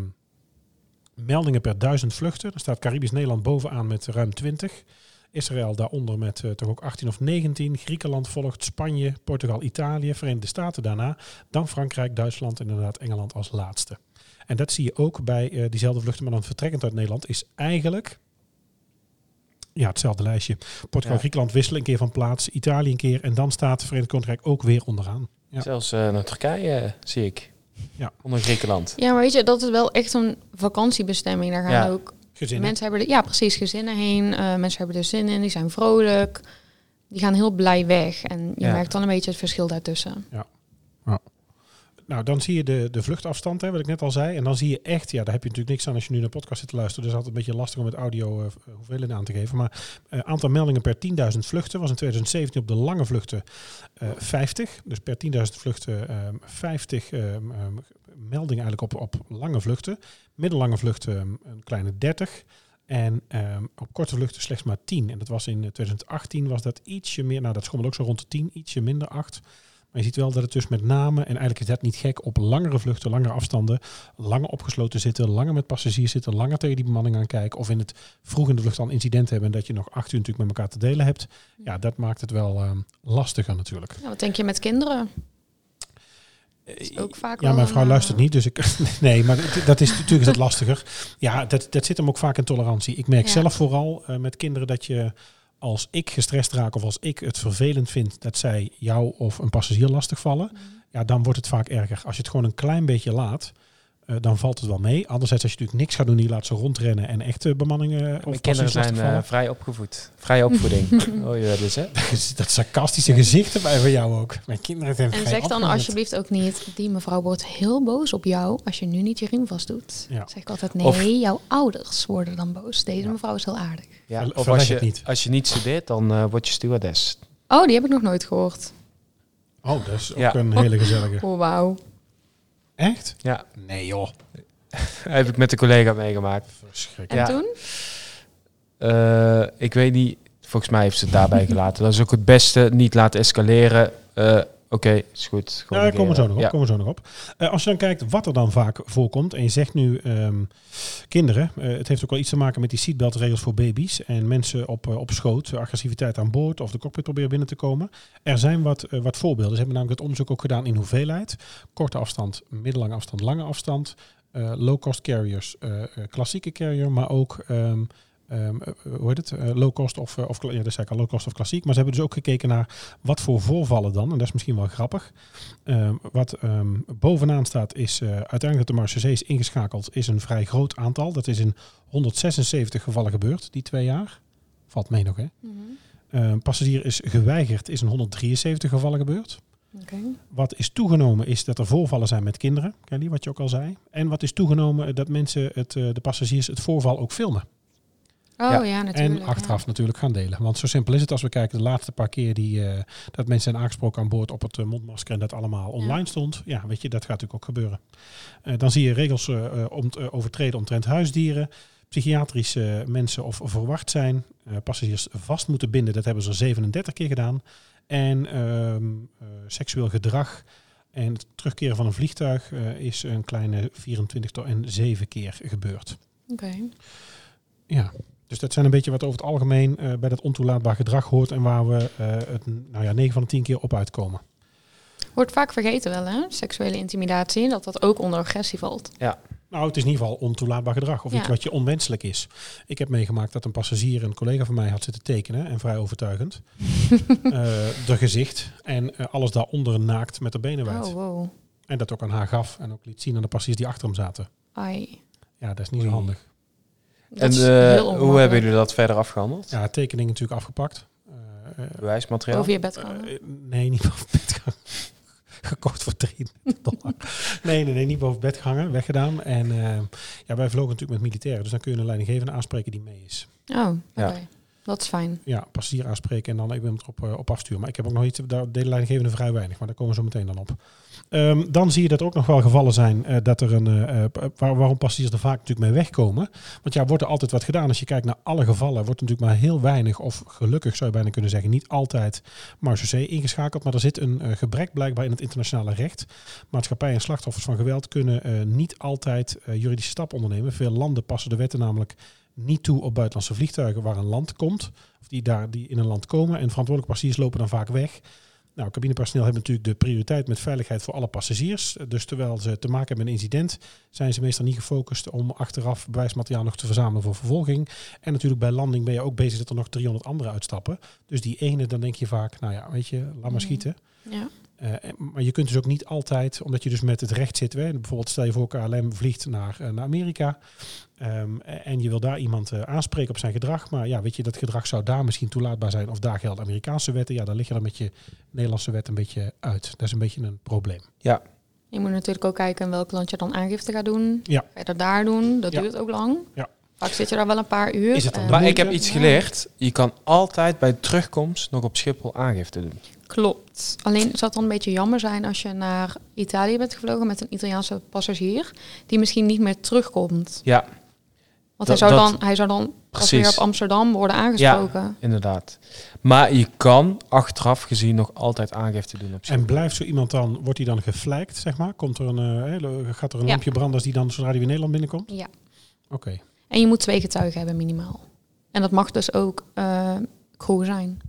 meldingen per duizend vluchten, dan staat Caribisch Nederland bovenaan met ruim 20. Israël daaronder met eh, toch ook 18 of 19. Griekenland volgt, Spanje, Portugal, Italië, Verenigde Staten daarna. Dan Frankrijk, Duitsland en inderdaad Engeland als laatste. En dat zie je ook bij eh, diezelfde vluchten, maar dan vertrekkend uit Nederland, is eigenlijk ja, hetzelfde lijstje. Portugal, Ja. Griekenland wisselen een keer van plaats, Italië een keer en dan staat het Verenigd Koninkrijk ook weer onderaan. Ja. Zelfs eh, naar Turkije zie ik. Ja. Onder Griekenland. Ja, maar weet je, dat is wel echt een vakantiebestemming. Daar gaan Ja. ook Gezinnen. mensen hebben er, ja, precies, gezinnen heen. Eh, mensen hebben er zin in, die zijn vrolijk. Die gaan heel blij weg. En je Ja. merkt dan een beetje het verschil daartussen. Nou, dan zie je de, de vluchtafstand, hè, wat ik net al zei. En dan zie je echt, ja, daar heb je natuurlijk niks aan als je nu naar podcast zit te luisteren. Dus het altijd een beetje lastig om met audio eh, hoeveelheden aan te geven. Maar eh, aantal meldingen per 10.000 vluchten was in 2017 op de lange vluchten eh 50. Dus per 10.000 vluchten ehm 50 ehm, ehm, meldingen eigenlijk op, op lange vluchten. Middellange vluchten ehm, een kleine 30. En ehm, op korte vluchten slechts maar 10. En dat was in eh, 2018 was dat ietsje meer, nou dat schommelde ook zo rond de 10, ietsje minder 8. Maar je ziet wel dat het dus met name, en eigenlijk is dat niet gek, op langere vluchten, langere afstanden, langer opgesloten zitten, langer met passagiers zitten, langer tegen die bemanning aan kijken. Of in het vroeg in de vlucht al een incident hebben en dat je nog acht uur natuurlijk met elkaar te delen hebt. Ja, dat maakt het wel ehm, lastiger natuurlijk. Ja, wat denk je met kinderen? is ook vaak ja, mijn vrouw eh, luistert niet, dus ik. Nee, maar dat- is natuurlijk is dat lastiger. Ja, dat, dat zit hem ook vaak in tolerantie. Ik merk Ja. zelf vooral eh, met kinderen dat je als ik gestrest raak of als ik het vervelend vind dat zij jou of een passagier lastig vallen, ja, dan wordt het vaak erger. Als je het gewoon een klein beetje laat, dan valt het wel mee. Anderzijds, als je natuurlijk niks gaat doen, die laat ze rondrennen en echte bemanningen. of Mijn kinderen zijn eh, vrij opgevoed. Vrij opvoeding. oh ja, dus hè? dat sarcastische gezicht erbij van jou ook. Mijn kinderen zijn En vrij zeg dan alsjeblieft ook niet, die mevrouw wordt heel boos op jou als je nu niet je riem vast doet. Ja. Zeg ik altijd, nee, Of- jouw ouders worden dan boos. Deze Ja. mevrouw is heel aardig. Ja, of als het je, niet. als je niet studeert, dan eh, word je stewardess. Oh, die heb ik nog nooit gehoord. Oh, dat is ook Ja. een hele gezellige. Oh, wauw. Echt? Ja, Nee joh. heb ik met een collega meegemaakt. En Verschrikkelijk. Ja. toen? Eh, ik weet niet, volgens mij heeft ze het daarbij gelaten. Dat is ook het beste, niet laten escaleren. Eh, Oké, is goed. Ja, Gewoon daar komen we zo nog op. Ja. Komen we zo nog op. Als je dan kijkt wat er dan vaak voorkomt, en je zegt nu ehm, kinderen, eh, het heeft ook wel iets te maken met die seatbeltregels voor baby's en mensen op, eh, op schoot, agressiviteit aan boord of de cockpit proberen binnen te komen. Er zijn wat, eh, wat voorbeelden. Ze hebben namelijk het onderzoek ook gedaan in hoeveelheid, korte afstand, middellange afstand, lange afstand, low-cost carriers, klassieke carrier, maar ook ehm, ehm, eh, hoe heet het? Eh, low cost of, eh, of ja, dat zei ik al, low cost of klassiek. Maar ze hebben dus ook gekeken naar wat voor voorvallen dan. En dat is misschien wel grappig. Ehm, wat ehm, bovenaan staat is uiteindelijk dat de Marseillais is ingeschakeld, is een vrij groot aantal. Dat is in 176 gevallen gebeurd, die twee jaar. Valt mee nog, hè? Mhm. Passagier is geweigerd, is in 173 gevallen gebeurd. Wat is toegenomen is dat er voorvallen zijn met kinderen, Kelly, wat je ook al zei. En wat is toegenomen dat mensen, het, de passagiers, het voorval ook filmen. Oh Ja. ja, natuurlijk. En achteraf natuurlijk gaan delen. Want zo simpel is het als we kijken de laatste paar keer die, eh, dat mensen zijn aangesproken aan boord op het eh, mondmasker en dat allemaal online stond. Ja, weet je, dat gaat natuurlijk ook gebeuren. Eh, dan zie je regels om, overtreden omtrent huisdieren. Psychiatrische mensen of verward zijn. passagiers vast moeten binden. Dat hebben ze 37 keer gedaan. En ehm, eh, seksueel gedrag. En het terugkeren van een vliegtuig is een kleine 24 tot en 7 keer gebeurd. Oké. Ja, dus dat zijn een beetje wat over het algemeen eh, bij dat ontoelaatbaar gedrag hoort en waar we eh, het nou ja, 9 van de 10 keer op uitkomen. Wordt vaak vergeten wel, hè? Seksuele intimidatie, dat dat ook onder agressie valt. Nou, het is in ieder geval ontoelaatbaar gedrag of Ja. iets wat je onwenselijk is. Ik heb meegemaakt dat een passagier, een collega van mij, had zitten tekenen en vrij overtuigend. eh de gezicht en alles daaronder naakt met de benen wijd. Oh, wow. En dat ook aan haar gaf en ook liet zien aan de passagiers die achter hem zaten. Ai. Ja, dat is niet zo handig. Dat En eh, hoe hebben jullie dat verder afgehandeld? Ja, tekening natuurlijk afgepakt. Eh, eh, Bewijsmateriaal? Over je bed gaan. Nee, niet boven bed gehangen. Gekocht voor 3 dollar. Nee, nee, nee, niet boven bed gehangen, weggedaan. En ja, wij vlogen natuurlijk met militairen, dus dan kun je een leidinggevende aanspreken die mee is. Oh, oké. Ja. Dat is fijn. Ja, passagier aanspreken en dan ik ben erop op, op afsturen. Maar ik heb ook nog iets, daar deed de leidinggevende vrij weinig, maar daar komen we zo meteen dan op. Ehm, dan zie je dat er ook nog wel gevallen zijn eh, dat er een, eh, waar, waarom passagiers er vaak natuurlijk mee wegkomen. Want ja, wordt er altijd wat gedaan. Als je kijkt naar alle gevallen, wordt natuurlijk maar heel weinig, of gelukkig zou je bijna kunnen zeggen, niet altijd Marseillais ingeschakeld. Maar er zit een gebrek blijkbaar in het internationale recht. Maatschappijen en slachtoffers van geweld kunnen niet altijd juridische stappen ondernemen. Veel landen passen de wetten namelijk niet toe op buitenlandse vliegtuigen waar een land komt. Of die daar die in een land komen. En verantwoordelijke passagiers lopen dan vaak weg. Nou, cabinepersoneel hebben natuurlijk de prioriteit met veiligheid voor alle passagiers. Dus terwijl ze te maken hebben met een incident, zijn ze meestal niet gefocust om achteraf bewijsmateriaal nog te verzamelen voor vervolging. En natuurlijk bij landing ben je ook bezig dat er nog 300 anderen uitstappen. Dus die ene, dan denk je vaak, nou ja, weet je, laat maar Mhm. schieten. Ja. Eh, maar je kunt dus ook niet altijd, omdat je dus met het recht zit. Hè, bijvoorbeeld stel je voor KLM vliegt naar, eh, naar Amerika. ehm, en je wil daar iemand eh, aanspreken op zijn gedrag. Maar ja, weet je, dat gedrag zou daar misschien toelaatbaar zijn. Of daar gelden Amerikaanse wetten. Ja, dan lig je dan met je Nederlandse wet een beetje uit. Dat is een beetje een probleem. Je moet natuurlijk ook kijken in welk land je dan aangifte gaat doen. Ja. Ga je dat daar doen? Dat Ja. duurt ook lang. Ja. Vaak zit je daar wel een paar uur. Is het dan Maar ik heb iets Ja. geleerd. Je kan altijd bij terugkomst nog op Schiphol aangifte doen. Klopt. Alleen zou het dan een beetje jammer zijn als je naar Italië bent gevlogen met een Italiaanse passagier die misschien niet meer terugkomt. Ja, Want Dat- hij, zou dat- dan, hij zou dan pas Precies. weer op Amsterdam worden aangesproken. inderdaad. Maar je kan achteraf gezien nog altijd aangifte doen op Schiphol. En blijft zo iemand dan, wordt hij dan geflagd, zeg maar? Komt er een, eh, hele- gaat er een Ja. lampje branden als die dan zodra hij weer Nederland binnenkomt? Ja. Oké. En je moet twee getuigen hebben minimaal. En dat mag dus ook eh crew zijn.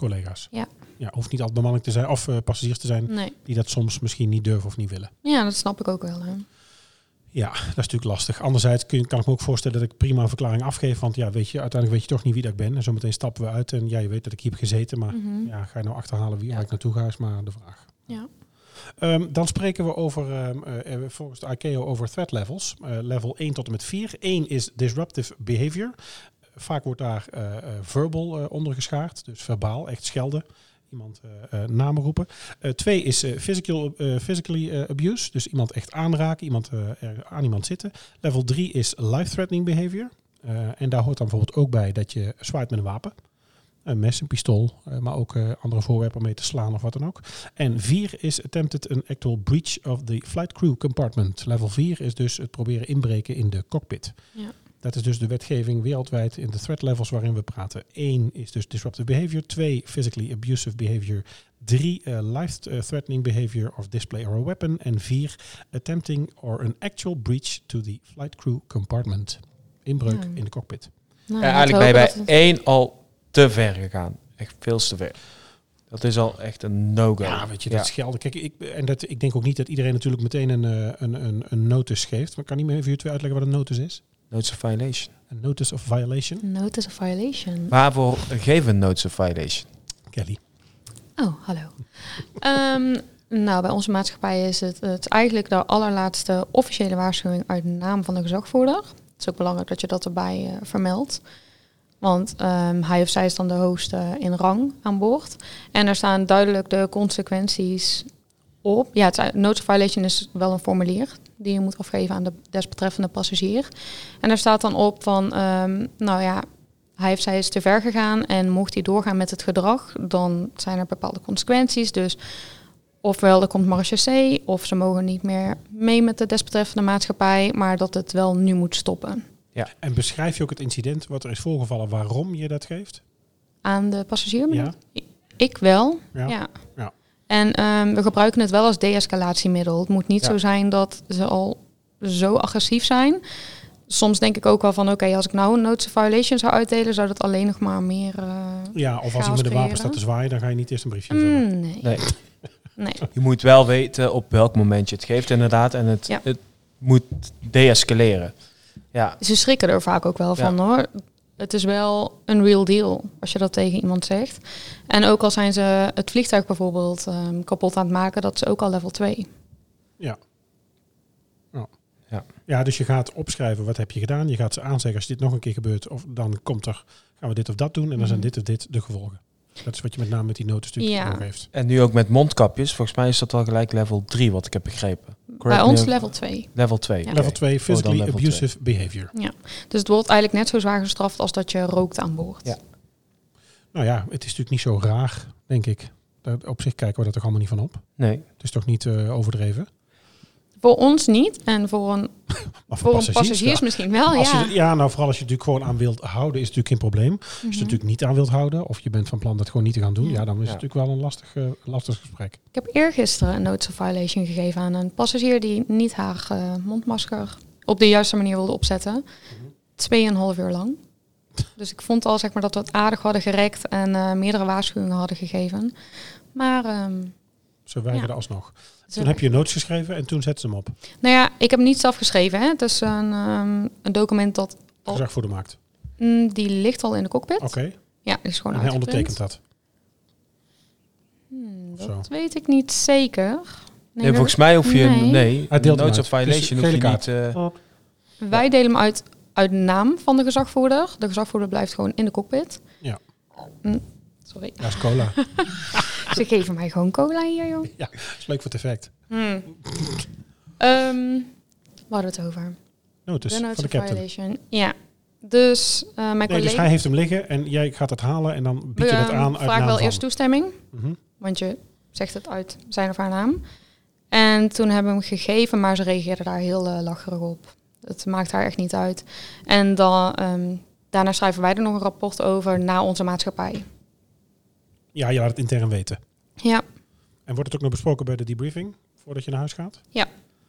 Collega's. Ja. Ja, hoeft niet altijd bemanning te zijn of eh, passagiers te zijn Nee. die dat soms misschien niet durven of niet willen. Ja, dat snap ik ook wel. Hè. Ja, dat is natuurlijk lastig. Anderzijds kun, kan ik me ook voorstellen dat ik prima een verklaring afgeef. Want ja, weet je, uiteindelijk weet je toch niet wie dat ik ben. En zometeen stappen we uit en ja, je weet dat ik hier heb gezeten. Maar Mhm. ja, ga je nou achterhalen wie waar ik naartoe ga, is maar de vraag. Ja. Ehm, dan spreken we over, ehm, eh, eh, volgens de ICAO over threat levels. Level 1 tot en met 4. 1 is disruptive behavior. Vaak wordt daar eh, eh, verbal eh, onder geschaard, dus verbaal, echt schelden. Iemand namen roepen. Twee is eh, physical, physically abuse, dus iemand echt aanraken, iemand aan iemand zitten. Level 3 is life-threatening behavior. Eh, en daar hoort dan bijvoorbeeld ook bij dat je zwaait met een wapen. Een mes, een pistool, maar ook andere voorwerpen mee te slaan of wat dan ook. En 4 is attempted an actual breach of the flight crew compartment. Level 4 is dus het proberen inbreken in de cockpit. Ja. Dat is dus de wetgeving wereldwijd in de threat levels waarin we praten. 1 is dus disruptive behavior. 2 physically abusive behavior. 3 life-threatening behavior of display or a weapon. En 4 attempting or an actual breach to the flight crew compartment. Inbreuk Ja. in de cockpit. Nou, Ja, eigenlijk ben je bij het- één al te ver gegaan. Echt veel te ver. Dat is al echt een no-go. Ja, weet je, Ja. dat schelden. Kijk, ik, en dat, ik denk ook niet dat iedereen natuurlijk meteen een, eh, een, een, een notice geeft. Maar kan niet meer even jullie twee uitleggen wat een notice is? Notice of violation. Een notice of violation? Notice of violation. Waarvoor geven we een notice of violation? Kelly. Oh, hallo. Ehm, nou, bij onze maatschappij is het, het is eigenlijk de allerlaatste officiële waarschuwing uit de naam van de gezagvoerder. Het is ook belangrijk dat je dat erbij eh, vermeldt. Want ehm, hij of zij is dan de host eh, in rang aan boord. En er staan duidelijk de consequenties op. Ja, het notice of violation is wel een formulier die je moet afgeven aan de desbetreffende passagier. En daar staat dan op van, ehm, nou ja, hij heeft zij is te ver gegaan en mocht hij doorgaan met het gedrag, dan zijn er bepaalde consequenties. Dus ofwel er komt marechaussee, of ze mogen niet meer mee met de desbetreffende maatschappij, maar dat het wel nu moet stoppen. En beschrijf je ook het incident wat er is voorgevallen, waarom je dat geeft? Aan de passagier? Ja. Ik wel, Ja. ja. Ja. En ehm, we gebruiken het wel als de-escalatiemiddel. Het moet niet Ja. zo zijn dat ze al zo agressief zijn. Soms denk ik ook wel van, oké, als ik nou een notice of violation zou uitdelen, zou dat alleen nog maar meer... eh, Ja, of als ik met de wapen staat te zwaaien, dan ga je niet eerst een briefje mm, nee. Nee. nee. Je moet wel weten op welk moment je het geeft inderdaad. En het, Ja. het moet deescaleren. Ja, Ze schrikken er vaak ook wel van hoor. Het is wel een real deal als je dat tegen iemand zegt. En ook al zijn ze het vliegtuig bijvoorbeeld ehm, kapot aan het maken, dat is ook al level 2. Ja, dus je gaat opschrijven wat heb je gedaan. Je gaat ze aanzeggen als dit nog een keer gebeurt. Of dan komt er, gaan we dit of dat doen. En dan zijn Mhm. dit of dit de gevolgen. Dat is wat je met name met die noten natuurlijk Ja. ook heeft. en nu ook met mondkapjes. Volgens mij is dat wel gelijk level 3 wat ik heb begrepen. Bij Correct ons me- level 2. Level 2. Ja. Level 2, physically level abusive behavior. Dus het wordt eigenlijk net zo zwaar gestraft als dat je rookt aan boord. Ja. Nou ja, het is natuurlijk niet zo raar, denk ik. Daar- Op zich kijken we er toch allemaal niet van op. Nee. Het is toch niet eh, overdreven? Voor ons niet. En voor een, voor een passagiers misschien wel, Als ja. je, ja, nou vooral als je het natuurlijk gewoon aan wilt houden, is het natuurlijk geen probleem. Als je het Mhm. natuurlijk niet aan wilt houden, of je bent van plan dat gewoon niet te gaan doen, Ja. ja, dan is Ja. het natuurlijk wel een lastig, eh, lastig gesprek. Ik heb eergisteren een notice of violation gegeven aan een passagier die niet haar eh, mondmasker op de juiste manier wilde opzetten. Tweeënhalf uur lang. Dus ik vond al zeg maar, dat we het aardig hadden gerekt en eh, meerdere waarschuwingen hadden gegeven. Maar ehm, Ze weigerden Ja. alsnog. ze- Toen heb je notes geschreven en toen zetten ze hem op. nou ja, ik heb hem niet zelf geschreven. Hè. Het is een, ehm, een document dat al, Gezag voor de markt. mm, die ligt al in de cockpit. Oké. Ja, is gewoon En hij ondertekent dat. Hmm, Zo. dat weet ik niet zeker. Nee, volgens mij hoef je... nee. Nee, Hij deelt notice of uit. Dus violation hoef je niet... eh, Wij delen hem uit uit naam van de gezagvoerder. De gezagvoerder blijft gewoon in de cockpit. Ja. Mm, sorry. Ja, is cola. Ze geven mij gewoon cola hier, joh. Dat is leuk voor het effect. Hmm. Ehm, we hadden het over. Notice de van notice de captain. violation. Ja. Dus eh, mijn Nee, collega... dus hij heeft hem liggen en jij gaat het halen en dan bied je dat aan uit vragen naam wel van. eerst toestemming. Mhm. Want je zegt het uit zijn of haar naam. En toen hebben we hem gegeven, maar ze reageerde daar heel eh, lacherig op. Het maakt haar echt niet uit. En dan, ehm, daarna schrijven wij er nog een rapport over naar onze maatschappij. Ja, je laat het intern weten. Ja, En wordt het ook nog besproken bij de debriefing voordat je naar huis gaat?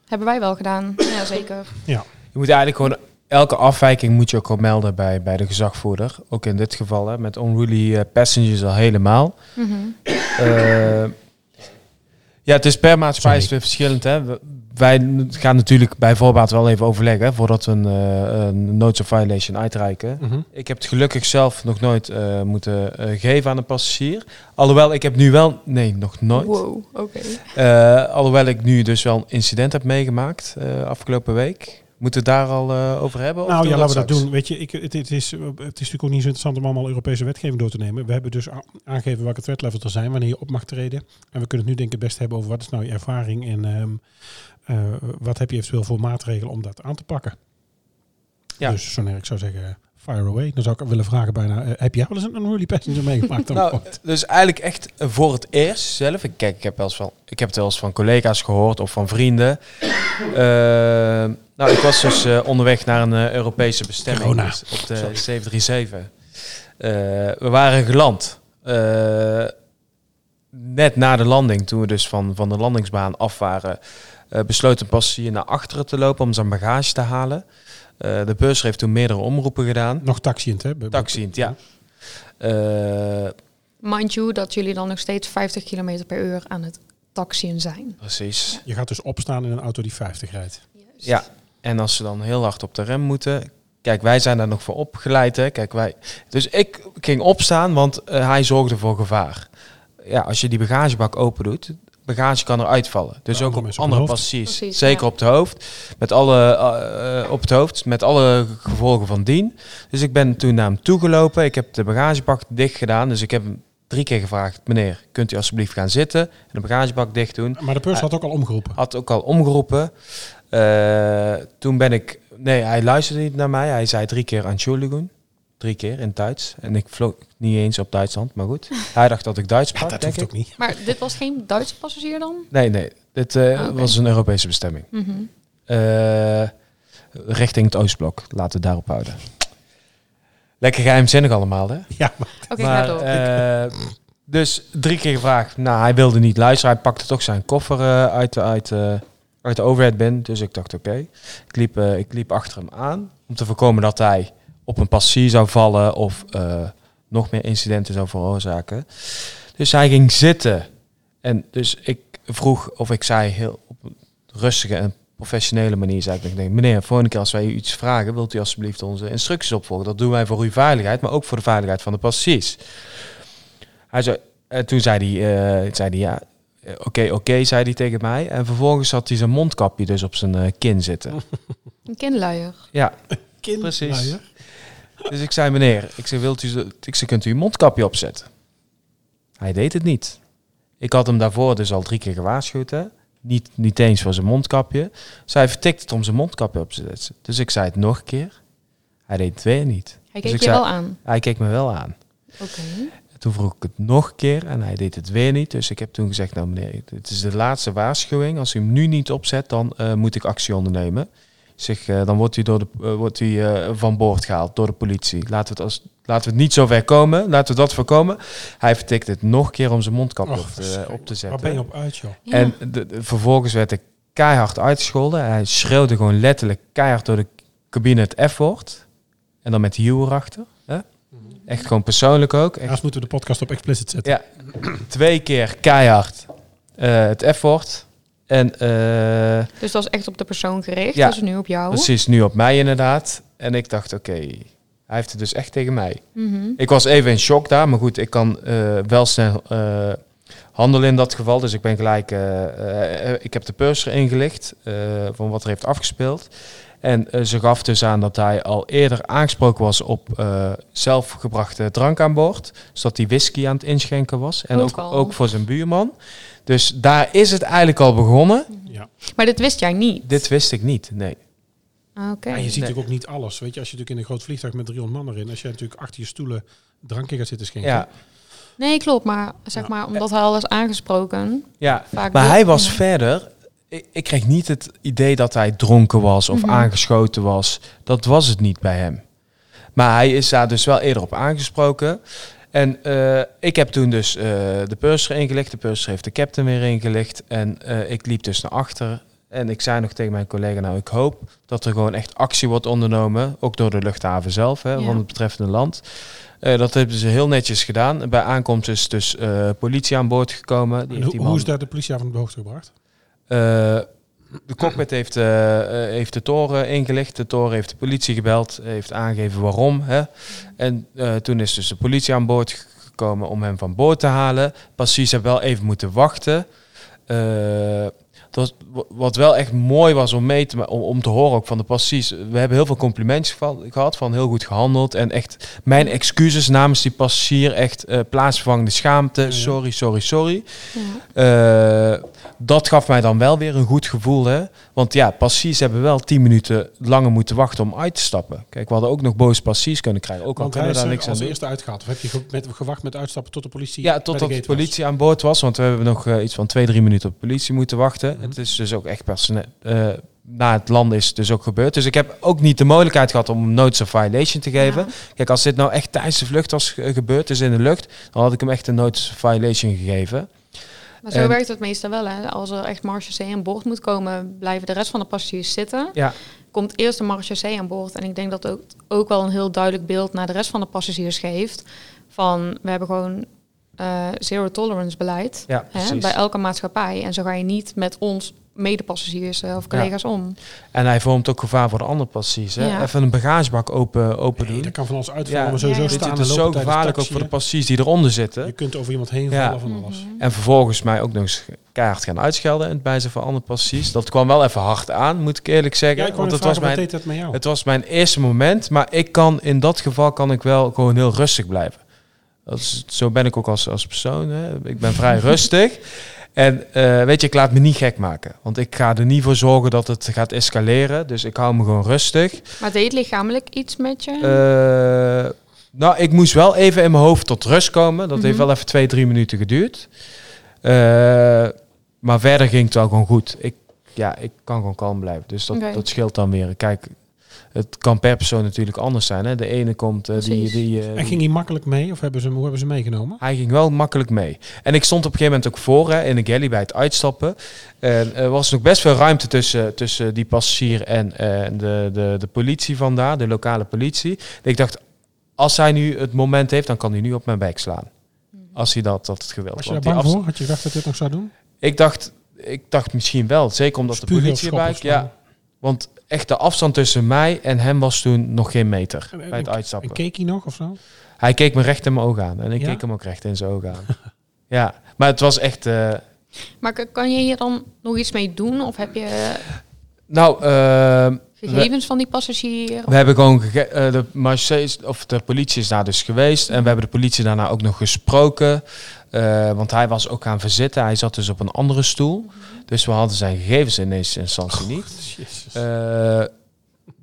hebben wij wel gedaan. Ja, zeker. Je moet eigenlijk gewoon elke afwijking moet je ook gewoon melden bij, bij de gezagvoerder. Ook in dit geval hè, met unruly eh, passengers al helemaal. Mhm. Eh, ja, het is per maatschappij is weer verschillend. Hè. Wij gaan natuurlijk bij voorbaat wel even overleggen voordat we een, uh, een notice of violation uitreiken. Mhm. Ik heb het gelukkig zelf nog nooit uh, moeten uh, geven aan een passagier. Alhoewel ik heb nu wel, nee, nog nooit. Wow, oké. Okay. alhoewel ik nu dus wel een incident heb meegemaakt afgelopen week. Moeten we het daar al uh, over hebben? Nou ja, laten we dat doen. Weet je, ik, het, het, is, het is natuurlijk ook niet zo interessant om allemaal Europese wetgeving door te nemen. We hebben dus aangegeven welke threat er zijn, wanneer je op mag treden. En we kunnen het nu denk ik best hebben over wat is nou je ervaring en um, uh, wat heb je eventueel voor maatregelen om dat aan te pakken. Ja. Dus zo ik zou zeggen, fire away. Dan zou ik willen vragen bijna, uh, heb jij wel eens een unruly passenger meegemaakt? nou, dus eigenlijk echt voor het eerst zelf. Ik, kijk, ik heb, wel eens van, ik heb het wel eens van collega's gehoord of van vrienden. Uh, nou, ik was dus uh, onderweg naar een Europese bestemming Corona. dus op de Sorry. 737. Uh, we waren geland. net na de landing, toen we dus van, van de landingsbaan af waren, besloot een passagier naar achteren te lopen om zijn bagage te halen. De bus heeft toen meerdere omroepen gedaan. Nog taxiënt, hè? Taxiënt, ja. Mind you, dat jullie dan nog steeds 50 km per uur aan het taxiën zijn. Precies. Je gaat dus opstaan in een auto die 50 rijdt. Juist. Ja, en als ze dan heel hard op de rem moeten. Kijk, wij zijn daar nog voor opgeleid. Hè. Kijk, wij. Dus ik ging opstaan, want uh, hij zorgde voor gevaar. Ja, als je die bagagebak open doet, bagage kan eruit vallen. Dus Ja, ook andere op andere. Precies, Zeker ja. op het hoofd. Met alle, eh, eh, op het hoofd, met alle gevolgen van dien. Dus ik ben toen naar hem toegelopen. Ik heb de bagagebak dicht gedaan. Dus ik heb hem drie keer gevraagd: meneer, kunt u alsjeblieft gaan zitten en de bagagebak dicht doen? Maar de bus had ook al omgeroepen. Had ook al omgeroepen. Eh, toen ben ik... Nee, hij luisterde niet naar mij. Hij zei drie keer Entschuldigung. Drie keer in het Duits. En ik vloog niet eens op Duitsland, maar goed. Hij dacht dat ik Duits Ja, sprak, dat denk hoeft ik. ook niet. Maar dit was geen Duitse passagier dan? Nee, nee. Dit eh, Ah, was een Europese bestemming. Mhm. Eh, richting het Oostblok. Laten we het daarop houden. Lekker geheimzinnig allemaal, hè? Ja, maar door. eh, dus drie keer gevraagd. Nou, hij wilde niet luisteren. Hij pakte toch zijn koffer uit, de, uit, eh, uit de overhead bin. Dus ik dacht, oké. Ik, liep, eh, ik liep achter hem aan. Om te voorkomen dat hij op een passagier zou vallen. Of eh, nog meer incidenten zou veroorzaken. Dus hij ging zitten. En dus ik vroeg of ik zei heel op een rustige en professionele manier. Zei ik, ik denk, meneer, volgende keer als wij u iets vragen, wilt u alsjeblieft onze instructies opvolgen. Dat doen wij voor uw veiligheid, maar ook voor de veiligheid van de passagiers. Hij zei, en toen zei hij, eh, zei hij ja, eh, oké, oké, zei hij tegen mij. En vervolgens had hij zijn mondkapje dus op zijn kin zitten. Een kinluier. Ja, kind. Precies. Dus ik zei, meneer, ik zei, wilt u, ik zei, kunt u uw mondkapje opzetten? Hij deed het niet. Ik had hem daarvoor dus al drie keer gewaarschuwd, hè. Niet, niet eens voor zijn mondkapje. Zij vertikte het om zijn mondkapje op te zetten. Dus ik zei het nog een keer. Hij deed het weer niet. Hij Dus keek je zei- wel aan. Hij keek me wel aan. Oké. Toen vroeg ik het nog een keer en hij deed het weer niet. Dus ik heb toen gezegd, nou meneer, dit is de laatste waarschuwing. Als u hem nu niet opzet, dan eh, moet ik actie ondernemen. Zeg, eh, dan wordt u, door de, eh, wordt u eh, van boord gehaald door de politie. Laten we, het als, laten we het niet zo ver komen. Laten we dat voorkomen. Hij vertikte het nog een keer om zijn mondkapje Och, op, te, verschrikkelijk. op te zetten. Waar ben je op uit, joh? Ja. En de- de- vervolgens werd ik keihard uitgescholden. Hij schreeuwde gewoon letterlijk keihard door de cabine het F-woord. En dan met Hugh erachter. Hè? Echt gewoon persoonlijk ook. Echt Anders moeten we de podcast op explicit zetten. ja, twee keer keihard eh, het F-woord. En eh, Dus dat is echt op de persoon gericht. Ja. Dus nu op jou. precies nu op mij inderdaad. En ik dacht, oké, hij heeft het dus echt tegen mij. Mhm. Ik was even in shock daar, maar goed, ik kan eh, wel snel eh, handelen in dat geval. Dus ik ben gelijk, ik heb de purser ingelicht van wat er heeft afgespeeld. En eh, ze gaf dus aan dat hij al eerder aangesproken was op eh, zelfgebrachte drank aan boord. Dus dat hij whisky aan het inschenken was. En Ook ook, voor zijn buurman. Dus daar is het eigenlijk al begonnen. Ja. Maar dit wist jij niet. Dit wist ik niet, nee. Ah, Oké. Maar je ziet Nee. natuurlijk ook niet alles. Weet je, als je natuurlijk in een groot vliegtuig met 300 man erin, als je natuurlijk achter je stoelen drankje gaat zitten schenken. Ja, Nee, klopt. Maar zeg Ja. maar, omdat hij al is aangesproken. ja. Vaak Maar hij was verder. Ik, ik kreeg niet het idee dat hij dronken was of Mhm. aangeschoten was. Dat was het niet bij hem. Maar hij is daar dus wel eerder op aangesproken. En eh, ik heb toen dus eh, de purser ingelicht. De purser heeft de captain weer ingelicht. En eh, ik liep dus naar achter. En ik zei nog tegen mijn collega, nou ik hoop dat er gewoon echt actie wordt ondernomen. Ook door de luchthaven zelf, hè, Ja. van het betreffende land. Eh, dat hebben ze heel netjes gedaan. Bij aankomst is dus eh, politie aan boord gekomen. Die hoe, die hoe man- is daar de politie aan de hoogte gebracht? Eh, de cockpit heeft, eh, eh, heeft de toren ingelicht. De toren heeft de politie gebeld. Heeft aangegeven waarom. Hè. En toen is dus de politie aan boord gekomen om hem van boord te halen. Passies hebben wel even moeten wachten. Was, wat wel echt mooi was om, mee te, om, om te horen ook van de passies. We hebben heel veel complimentjes gehad van heel goed gehandeld. En echt mijn excuses namens die passagier. Echt eh, plaatsvervangende schaamte. ja. Sorry, sorry, sorry. Ja. Eh, dat gaf mij dan wel weer een goed gevoel. Hè? Want ja, passies hebben wel tien minuten langer moeten wachten om uit te stappen. Kijk, we hadden ook nog boze passies kunnen krijgen. Ook al Want kunnen we daar niks aan als doen. eerste uitgehaald. Of heb je ge- met, gewacht met uitstappen tot de politie Ja, totdat de was? politie aan boord was. Want we hebben nog eh, iets van twee, drie minuten op de politie moeten wachten. Mhm. Het is dus ook echt personeel. eh na het land is het dus ook gebeurd. Dus ik heb ook niet de mogelijkheid gehad om een notice of violation te geven. Ja. Kijk, als dit nou echt tijdens de vlucht was ge- gebeurd, dus in de lucht, dan had ik hem echt een notice of violation gegeven. Maar zo En- werkt het meestal wel. Hè. Als er echt marechaussee aan boord moet komen, blijven de rest van de passagiers zitten. Ja. Komt eerst de marechaussee aan boord. En ik denk dat ook, ook wel een heel duidelijk beeld naar de rest van de passagiers geeft. Van, we hebben gewoon eh, zero tolerance beleid Ja, hè, bij elke maatschappij. En zo ga je niet met ons medepassagiers eh, of collega's om. En hij vormt ook gevaar voor de andere passies. Hè? Ja. Even een bagagebak open, open Nee, doen. dat kan van alles uitvallen. Ja, maar sowieso ja, ja. Weet je, staan het is zo gevaarlijk ook voor de hè. passies die eronder zitten. Je kunt over iemand heen Ja. vallen van alles. Mhm. En vervolgens mij ook nog eens keihard gaan uitschelden in het bijzijn van andere passies. Dat kwam wel even hard aan, moet ik eerlijk zeggen. Ja, ik want het was, mijn, deed dat met jou? het was mijn eerste moment. Maar ik kan in dat geval kan ik wel gewoon heel rustig blijven. Dat is, zo ben ik ook als, als persoon. Hè. Ik ben vrij rustig. En eh, weet je, ik laat me niet gek maken. Want ik ga er niet voor zorgen dat het gaat escaleren. Dus ik hou me gewoon rustig. Maar deed lichamelijk iets met je? Eh, nou, ik moest wel even in mijn hoofd tot rust komen. Dat heeft Mhm. wel even twee, drie minuten geduurd. Eh, maar verder ging het wel gewoon goed. Ik, ja, ik kan gewoon kalm blijven. Dus dat, dat scheelt dan weer. Kijk, het kan per persoon natuurlijk anders zijn. Hè. De ene komt eh, die... Die, eh, En ging hij makkelijk mee? Of hebben ze, hem- hoe hebben ze hem meegenomen? hij ging wel makkelijk mee. En ik stond op een gegeven moment ook voor hè, in de galley bij het uitstappen. En er was nog best veel ruimte tussen, tussen die passagier en eh, de, de, de politie vandaar, de lokale politie. ik dacht, als hij nu het moment heeft, dan kan hij nu op mijn bek slaan. Als hij dat, dat het gewild. Was je daar die bang voor? Had je gedacht dat dit nog zou doen? Ik dacht, ik dacht misschien wel. Zeker omdat de politie erbij... Ja, want echt de afstand tussen mij en hem was toen nog geen meter En- en- bij het En uitstappen. keek hij nog of zo? Hij keek me recht in mijn ogen aan. En ik Ja? keek hem ook recht in zijn ogen aan. ja, maar het was echt... eh, Maar kan je hier dan nog iets mee doen? Of heb je nou, eh, gegevens van die passagier? we hebben gewoon... gege- eh, de, of de politie is daar dus geweest. En we hebben de politie daarna ook nog gesproken. Eh, want hij was ook gaan verzitten. Hij zat dus op een andere stoel. Dus we hadden zijn gegevens in eerste instantie niet. Jezus. Eh,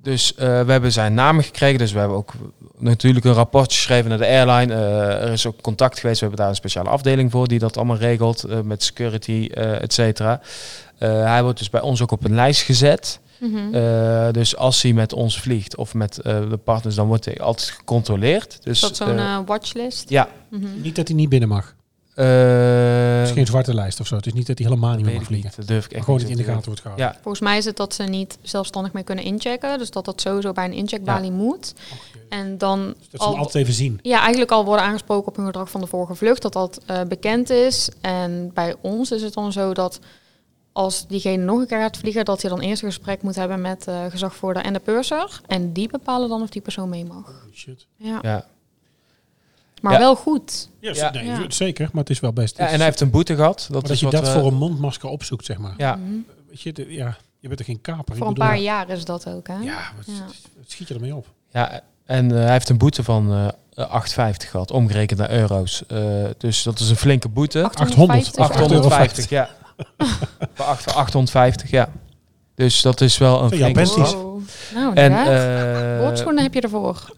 dus eh, we hebben zijn namen gekregen. Dus we hebben ook natuurlijk een rapport geschreven naar de airline. Eh, er is ook contact geweest. We hebben daar een speciale afdeling voor die dat allemaal regelt. met security, eh et cetera. Eh, hij wordt dus bij ons ook op een lijst gezet. Mhm. Eh, dus als hij met ons vliegt of met eh, de partners, dan wordt hij altijd gecontroleerd. Dus, is dat zo'n eh, watchlist? ja. Mhm. niet dat hij niet binnen mag. eh, Het is geen zwarte lijst of zo. Het is niet dat hij helemaal niet meer mag vliegen. niet. Dat durf ik Maar echt gewoon niet in de te gaten wordt gehouden. Ja, Volgens mij is het dat ze niet zelfstandig meer kunnen inchecken. Dus dat dat sowieso bij een incheckbalie moet. En dan Dus dat ze hem al, altijd even zien. ja, eigenlijk al worden aangesproken op hun gedrag van de vorige vlucht. Dat dat eh, bekend is. En bij ons is het dan zo dat als diegene nog een keer gaat vliegen... dat hij dan eerst een gesprek moet hebben met de gezagvoerder en de purser. En die bepalen dan of die persoon mee mag. Shit. Ja. ja. Maar Ja. wel goed. Ja, Ja. Nee, Ja. zeker, maar het is wel best. ja, en hij heeft een boete gehad. Dat, is je wat dat we- voor een mondmasker opzoekt, zeg maar. Ja, Mhm. Weet je, de- ja, je bent er geen kaper. Ik Voor een bedoel, paar jaar is dat ook, hè? Ja, wat, Ja. wat schiet je ermee op? Ja, en eh, hij heeft een boete van eh 8,50 gehad, omgerekend naar euro's. Eh, dus dat is een flinke boete. 800, 850, ja. Voor acht- 850, ja. Dus dat is wel een Ja, flinke straf. Wow. Nou, En, eh, Boordschoenen heb je ervoor.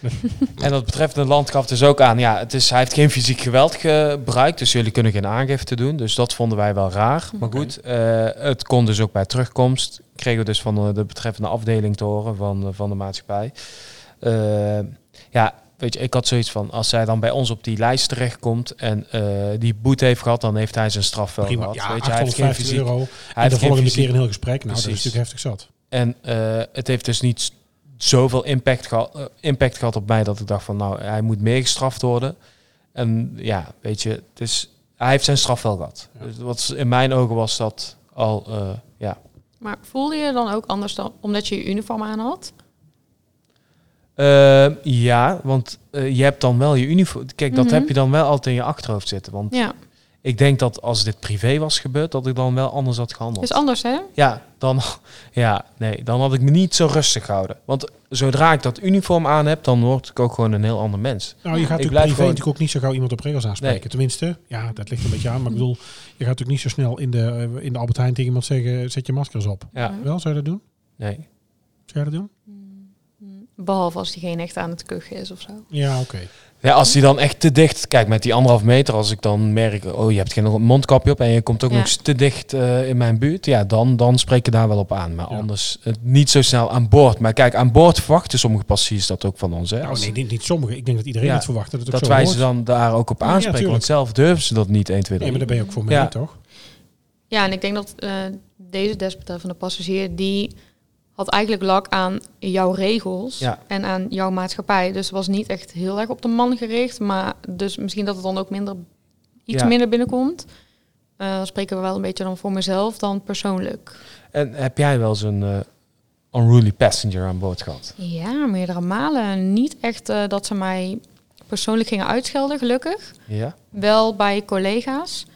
en dat betreffende land gaf dus ook aan, ja, het is, hij heeft geen fysiek geweld gebruikt, dus jullie kunnen geen aangifte doen. Dus dat vonden wij wel raar. Maar goed, eh, het kon dus ook bij terugkomst, kregen we dus van de, de betreffende afdeling te horen van, van de maatschappij. Eh, ja, weet je, ik had zoiets van, als zij dan bij ons op die lijst terechtkomt en eh, die boete heeft gehad, dan heeft hij zijn straf wel Prima. gehad. Ja, weet je, hij heeft geen 850 fysiek, euro. hij en heeft de volgende fysiek keer een heel gesprek. Nou, dat is natuurlijk heftig zat. En eh, het heeft dus niet zoveel impact, geha- eh, impact gehad op mij dat ik dacht van nou, hij moet meer gestraft worden. En ja, weet je, het is, hij heeft zijn straf wel gehad. Ja. Dus wat in mijn ogen was dat al, eh, ja. Maar voelde je dan ook anders dan omdat je je uniform aan had? Eh, ja, want eh, je hebt dan wel je uniform. Kijk, dat Mhm. heb je dan wel altijd in je achterhoofd zitten. Want Ja, ik denk dat als dit privé was gebeurd, dat ik dan wel anders had gehandeld. is anders hè? Ja, dan, ja, nee, dan had ik me niet zo rustig gehouden. Want zodra ik dat uniform aan heb, dan word ik ook gewoon een heel ander mens. Nou, je Ik gaat natuurlijk privé gewoon- natuurlijk ook niet zo gauw iemand op regels aanspreken. Nee. Tenminste, ja, dat ligt een beetje aan. Maar ik bedoel, je gaat natuurlijk niet zo snel in de, eh, in de Albert Heijn tegen iemand zeggen, zet je maskers op. Ja. Wel, zou je dat doen? nee. Zou je dat doen? Behalve als diegene echt aan het kuchen is of zo. Ja, oké. Ja, als die dan echt te dicht... Kijk, met die anderhalf meter, als ik dan merk... Oh, je hebt geen mondkapje op en je komt ook Ja. nog eens te dicht eh, in mijn buurt. Ja, dan, dan spreek je daar wel op aan. Maar Ja. anders eh, niet zo snel aan boord. Maar kijk, aan boord verwachten sommige passagiers dat ook van ons. Hè? Nou, nee, niet, niet sommigen. Ik denk dat iedereen Ja, het verwacht dat het ook dat zo wij hoort. ze dan daar ook op aanspreken. want zelf durven ze dat niet 1, 2, 3. Nee, maar daar ben je ook voor mee, Ja. toch? Ja, en ik denk dat eh, deze desbetreffende passagier, die had eigenlijk lak aan jouw regels Ja. en aan jouw maatschappij. Dus was niet echt heel erg op de man gericht, maar dus misschien dat het dan ook minder, iets Ja. minder binnenkomt. Eh, dan spreken we wel een beetje dan voor mezelf dan persoonlijk. En heb jij wel zo'n eh unruly passenger aan boord gehad? Ja, meerdere malen. Niet echt eh, dat ze mij persoonlijk gingen uitschelden, gelukkig. Ja? Wel bij collega's.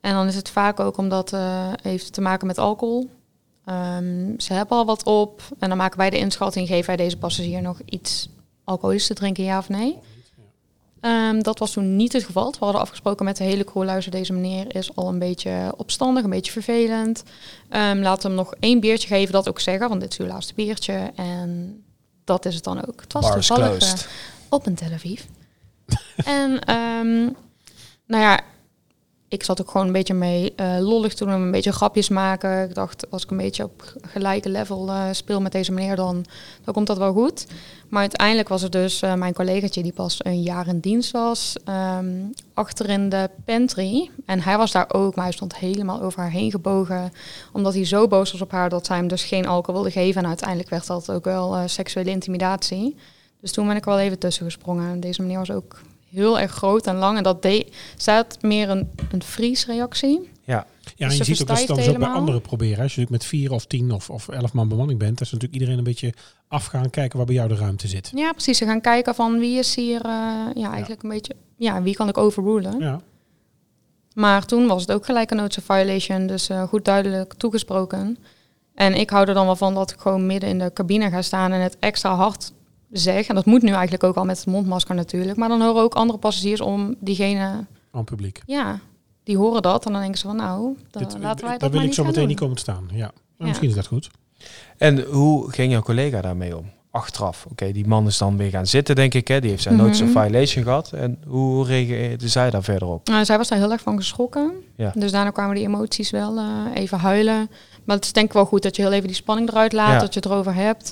En dan is het vaak ook omdat heeft te maken met alcohol. Ehm, ze hebben al wat op. En dan maken wij de inschatting, geven wij deze passagier nog iets alcoholisch te drinken, ja of nee? Ehm, dat was toen niet het geval. We hadden afgesproken met de hele crew, luister, deze meneer is al een beetje opstandig, een beetje vervelend. Ehm laat hem nog één biertje geven, dat ook zeggen, want dit is uw laatste biertje. En dat is het dan ook. Het was Bars toevallig eh, op een Tel Aviv. en nou ja, ik zat ook gewoon een beetje mee eh, lollig toen, een beetje grapjes maken. Ik dacht, als ik een beetje op gelijke level eh, speel met deze meneer, dan, dan komt dat wel goed. Maar uiteindelijk was het dus eh, mijn collegaatje die pas een jaar in dienst was, ehm, achter in de pantry. En hij was daar ook, maar hij stond helemaal over haar heen gebogen. Omdat hij zo boos was op haar dat zij hem dus geen alcohol wilde geven. En uiteindelijk werd dat ook wel seksuele intimidatie. Dus toen ben ik wel even tussen gesprongen. En Deze meneer was ook heel erg groot en lang. En dat deed, staat meer een, een vriesreactie. Ja. Ja, en Dus je ze ziet ook dat ze dan dus ook bij anderen proberen. Als je natuurlijk met vier of tien of, of elf man bemanning bent, dat is natuurlijk iedereen een beetje afgaan kijken waar bij jou de ruimte zit. Ja, precies. Ze gaan kijken van wie is hier eh, ja, eigenlijk een beetje... Ja, wie kan ik overrulen? Ja. Maar toen was het ook gelijk een notice of violation. Dus eh, goed duidelijk toegesproken. En ik hou er dan wel van dat ik gewoon midden in de cabine ga staan en het extra hard zeg. En dat moet nu eigenlijk ook al met het mondmasker natuurlijk. Maar dan horen ook andere passagiers om diegene... Aan het publiek. Ja, die horen dat. En dan denken ze van nou, dan Dit- laten wij daar dat wil maar ik niet zo meteen doen. niet komen te staan. Ja. Ja. Misschien is dat goed. En hoe ging jouw collega daarmee om? Achteraf. Oké, die man is dan weer gaan zitten, denk ik. Hè? Die heeft zijn Mhm. notice of violation gehad. En hoe reageerde zij daar verder op? Nou, zij was daar heel erg van geschrokken. Ja. Dus daarna kwamen die emoties wel eh, even huilen. Maar het is denk ik wel goed dat je heel even die spanning eruit laat, Ja. dat je het erover hebt.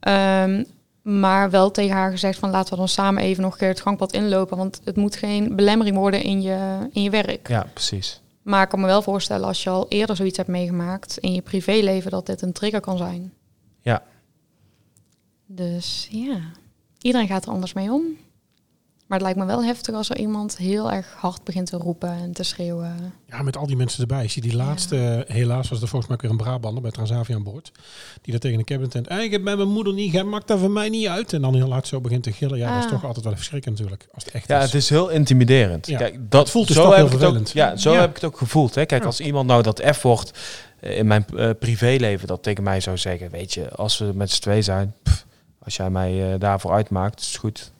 Ehm, maar wel tegen haar gezegd van laten we dan samen even nog een keer het gangpad inlopen. Want het moet geen belemmering worden in je, in je werk. Ja, precies. Maar ik kan me wel voorstellen als je al eerder zoiets hebt meegemaakt in je privéleven, dat dit een trigger kan zijn. Ja. Dus ja, iedereen gaat er anders mee om. Maar het lijkt me wel heftig als er iemand heel erg hard begint te roepen en te schreeuwen. Ja, met al die mensen erbij. Zie die laatste, eh, helaas was er volgens mij ook weer een Brabander bij Transavia aan boord. Die dat tegen de cabin tent. "Hey, ik heb bij mijn moeder niet, jij maakt dat van mij niet uit. En dan heel hard zo begint te gillen. Ja, dat is Ah. toch altijd wel even schrikken natuurlijk. Als het echt Ja, is. het is heel intimiderend. Ja. Kijk, dat voelt dus zo toch heel het ook, vervelend. Ja, zo Ja. heb ik het ook gevoeld. Hè. Kijk, Ja. als iemand nou dat F-woord eh, in mijn eh, privéleven dat tegen mij zou zeggen, weet je, als we met z'n twee zijn, pff, als jij mij daarvoor uitmaakt, is het goed.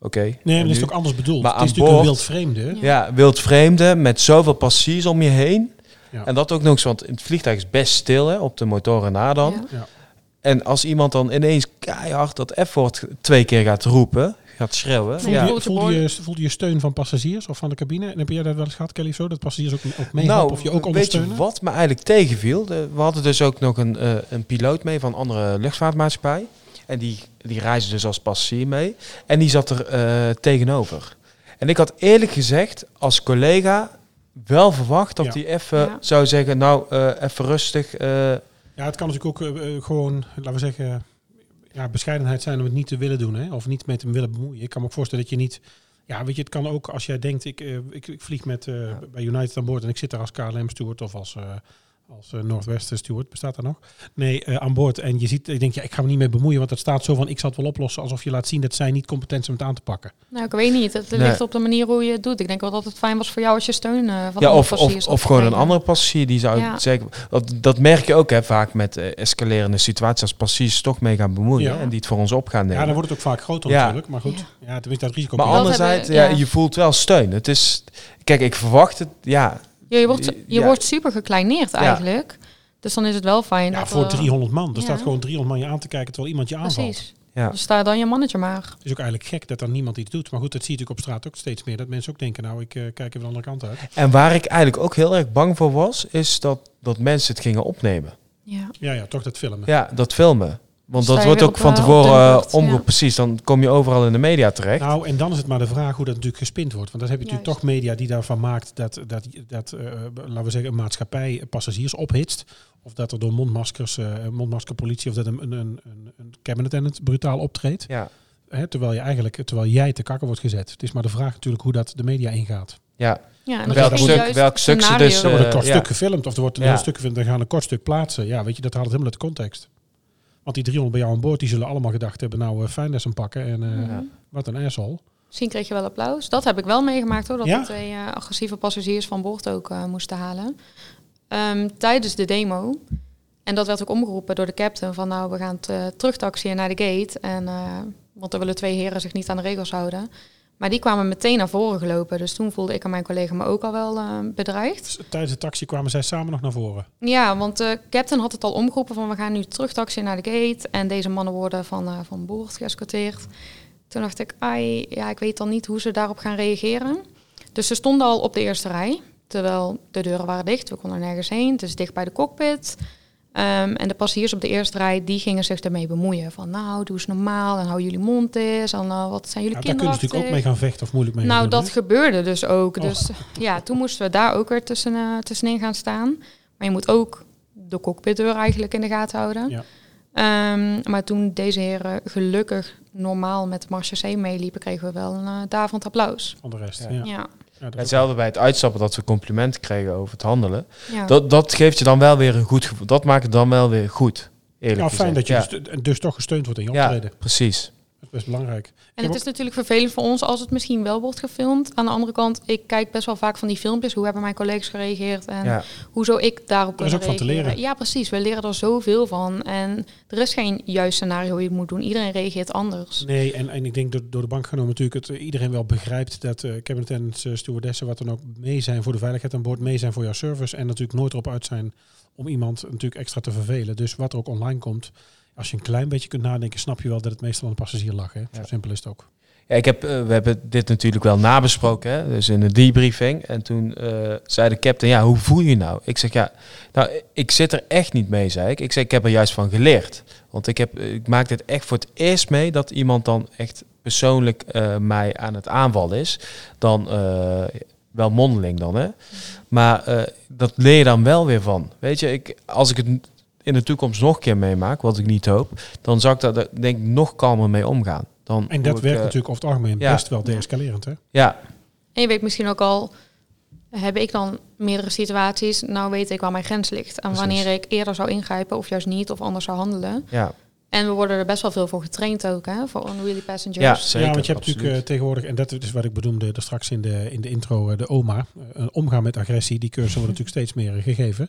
Oké. Nee, maar dat is ook anders bedoeld. Maar het is aan natuurlijk een boord- wild vreemde. Ja. Ja, wild vreemde met zoveel passies om je heen. Ja. En dat ook nog eens, want in het vliegtuig is best stil hè, op de motoren na dan. Ja. En als iemand dan ineens keihard dat F-woord twee keer gaat roepen, gaat schreeuwen. Voelde, Ja. je, voelde, je, voelde je steun van passagiers of van de cabine? En heb jij dat wel eens gehad, Kelly, of zo? Dat passagiers ook, ook meehelpen of je ook weet je ondersteunen? wat me eigenlijk tegenviel? De- we hadden dus ook nog een, eh, een piloot mee van een andere luchtvaartmaatschappij. En die, die reisde dus als passagier mee. En die zat er eh, tegenover. En ik had eerlijk gezegd als collega wel verwacht dat Ja. hij even Ja. zou zeggen... nou, eh, even rustig. eh, Ja, het kan natuurlijk ook gewoon, laten we zeggen, ja, bescheidenheid zijn om het niet te willen doen. Hè? Of niet met hem willen bemoeien. Ik kan me ook voorstellen dat je niet... Ja, weet je, het kan ook als jij denkt, ik, ik, ik vlieg met, eh, bij United aan boord en ik zit daar als KLM-steward of als, eh, als uh, Northwest Steward, bestaat dat nog? Nee, uh, aan boord. En je ziet, ik denk, ja, ik ga me niet mee bemoeien, want het staat zo van, ik zal het wel oplossen, alsof je laat zien dat zij niet competent zijn om het aan te pakken. Nou, ik weet niet. Het ligt op de manier hoe je het doet. Ik denk wel dat het fijn was voor jou als je steun uh, van ja, of, of, of gewoon een andere passagier die zou ja. zeggen, dat, dat merk je ook hè, vaak met escalerende situaties als passagiers toch mee gaan bemoeien ja. en die het voor ons op gaan nemen. Ja, dan wordt het ook vaak groter natuurlijk, maar goed, ja. tenminste dat risico. Maar anderzijds, ja, je voelt wel steun. Het is, kijk, ik verwacht het, ja. Ja, je wordt, je wordt super gekleineerd eigenlijk. Dus dan is het wel fijn. Ja, voor 300 man. Er staat gewoon 300 man je aan te kijken terwijl iemand je aanvalt. Precies. Ja. Dus sta dan je mannetje maar. Het is ook eigenlijk gek dat er niemand iets doet. Maar goed, dat zie je natuurlijk op straat ook steeds meer. Dat mensen ook denken, nou, ik uh, kijk even de andere kant uit. En waar ik eigenlijk ook heel erg bang voor was, is dat, dat mensen het gingen opnemen. Ja. ja, ja, toch dat filmen. Ja, dat filmen. Want dat wordt ook van tevoren uh, omgeroepen. Precies, dan kom je overal in de media terecht. Nou, en dan is het maar de vraag hoe dat natuurlijk gespind wordt. Want dan heb je natuurlijk toch media die daarvan maakt dat, dat, dat uh, laten we zeggen, een maatschappij passagiers ophitst. Of dat er door mondmaskers, uh, mondmaskerpolitie, of dat een, een, een, een cabinet en het brutaal optreedt. Ja. Hè, terwijl, je eigenlijk, terwijl jij te kakken wordt gezet. Het is maar de vraag natuurlijk hoe dat de media ingaat. Ja, ja, en welk stuk, welk stuk ze dus... Er wordt een kort stuk gefilmd of er wordt een ja. heel stuk gefilmd en gaan een kort stuk plaatsen. Ja, weet je, dat haalt het helemaal uit de context. Want die 300 bij jou aan boord, die zullen allemaal gedacht hebben, nou, uh, fijn dat ze hem pakken. En uh, ja. wat een asshole. Misschien kreeg je wel applaus. Dat heb ik wel meegemaakt hoor, dat ja? de twee uh, agressieve passagiers van boord ook moesten halen. Um, tijdens de demo. En dat werd ook omgeroepen door de captain van nou, we gaan terugtaxiën naar de gate. En, want er willen twee heren zich niet aan de regels houden. Maar die kwamen meteen naar voren gelopen. Dus toen voelde ik en mijn collega me ook al wel uh, bedreigd. Dus tijdens de taxi kwamen zij samen nog naar voren? Ja, want de captain had het al omgeroepen van we gaan nu terug taxi naar de gate. En deze mannen worden van, uh, van boord geëscorteerd. Toen dacht ik, ai, ja, ik weet dan niet hoe ze daarop gaan reageren. Dus ze stonden al op de eerste rij. Terwijl de deuren waren dicht, we konden nergens heen. Het is dicht bij de cockpit. Um, en de passagiers op de eerste rij, die gingen zich ermee bemoeien. Van nou, doe eens normaal en hou jullie mond eens. En uh, wat zijn jullie ja, kinderen? Daar kunnen ze natuurlijk ook mee gaan vechten of moeilijk mee Nou, dat gebeurde dus ook. Dus ja, toen moesten we daar ook weer tussen, uh, tussenin gaan staan. Maar je moet ook de cockpitdeur eigenlijk in de gaten houden. Ja. Um, maar toen deze heren gelukkig normaal met de Marche C meeliepen, kregen we wel een uh, applaus. Van de rest, ja. ja. Ja. Hetzelfde bij het uitstappen dat we complimenten kregen over het handelen. Ja. Dat, dat geeft je dan wel weer een goed gevoel. Dat maakt het dan wel weer goed. Eerlijk ja, fijn dat je dus, dus, toch gesteund wordt in je optreden. Ja, precies. Dat is best belangrijk. En het is natuurlijk vervelend voor ons als het misschien wel wordt gefilmd. Aan de andere kant, ik kijk best wel vaak van die filmpjes. Hoe hebben mijn collega's gereageerd en ja. hoe zou ik daarop kunnen Er is ook van te leren. Ja, precies. We leren er zoveel van. En er is geen juist scenario hoe je het moet doen. Iedereen reageert anders. Nee, en, en ik denk door, door de bank genomen natuurlijk dat iedereen wel begrijpt dat uh, cabinet en uh, stewardessen wat dan ook mee zijn voor de veiligheid aan boord, mee zijn voor jouw service. En natuurlijk nooit erop uit zijn om iemand natuurlijk extra te vervelen. Dus wat er ook online komt, als je een klein beetje kunt nadenken, snap je wel dat het meestal aan de passagier lag. Hè? Zo simpel is het ook. Ja, ik heb, uh, we hebben dit natuurlijk wel nabesproken, hè? dus in de debriefing. En toen uh, zei de captain, ja, hoe voel je je nou? Ik zeg, ja, nou, ik zit er echt niet mee, zei ik. Ik zeg, ik heb er juist van geleerd. Want ik, heb, ik maak dit echt voor het eerst mee dat iemand dan echt persoonlijk uh, mij aan het aanvallen is. Dan wel mondeling dan, hè. Maar dat leer je dan wel weer van. Weet je, ik, als ik het in de toekomst nog een keer meemaak, wat ik niet hoop, dan zou ik daar denk ik nog kalmer mee omgaan. Dan en dat ik, werkt uh, natuurlijk over het algemeen ja. best wel deescalerend, hè? Ja. En je weet misschien ook al, heb ik dan meerdere situaties, nou weet ik waar mijn grens ligt. En Precies. wanneer ik eerder zou ingrijpen of juist niet of anders zou handelen. Ja. En we worden er best wel veel voor getraind ook, hè, voor unruly passengers. Ja, zeker, ja want je hebt natuurlijk uh, tegenwoordig, en dat is wat ik bedoelde er straks in de, in de intro, uh, de OMA, uh, omgaan met agressie. Die cursussen worden natuurlijk steeds meer gegeven.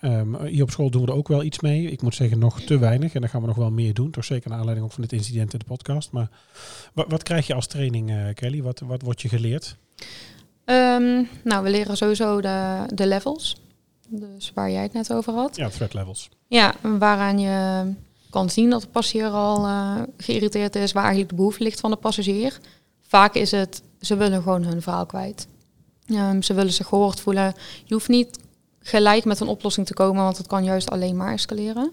Ja. Um, hier op school doen we er ook wel iets mee. Ik moet zeggen, nog te weinig. En daar gaan we nog wel meer doen. Toch zeker naar aanleiding ook van dit incident in de podcast. Maar wat, wat krijg je als training, Kelly? Wat, wat wordt je geleerd? Um, nou, we leren sowieso de, de levels. Dus waar jij het net over had. Ja, threat levels. Ja, waaraan je kan zien dat de passagier al uh, geïrriteerd is, waar eigenlijk de behoefte ligt van de passagier. Vaak is het, ze willen gewoon hun verhaal kwijt. Um, ze willen zich gehoord voelen. Je hoeft niet gelijk met een oplossing te komen, want het kan juist alleen maar escaleren.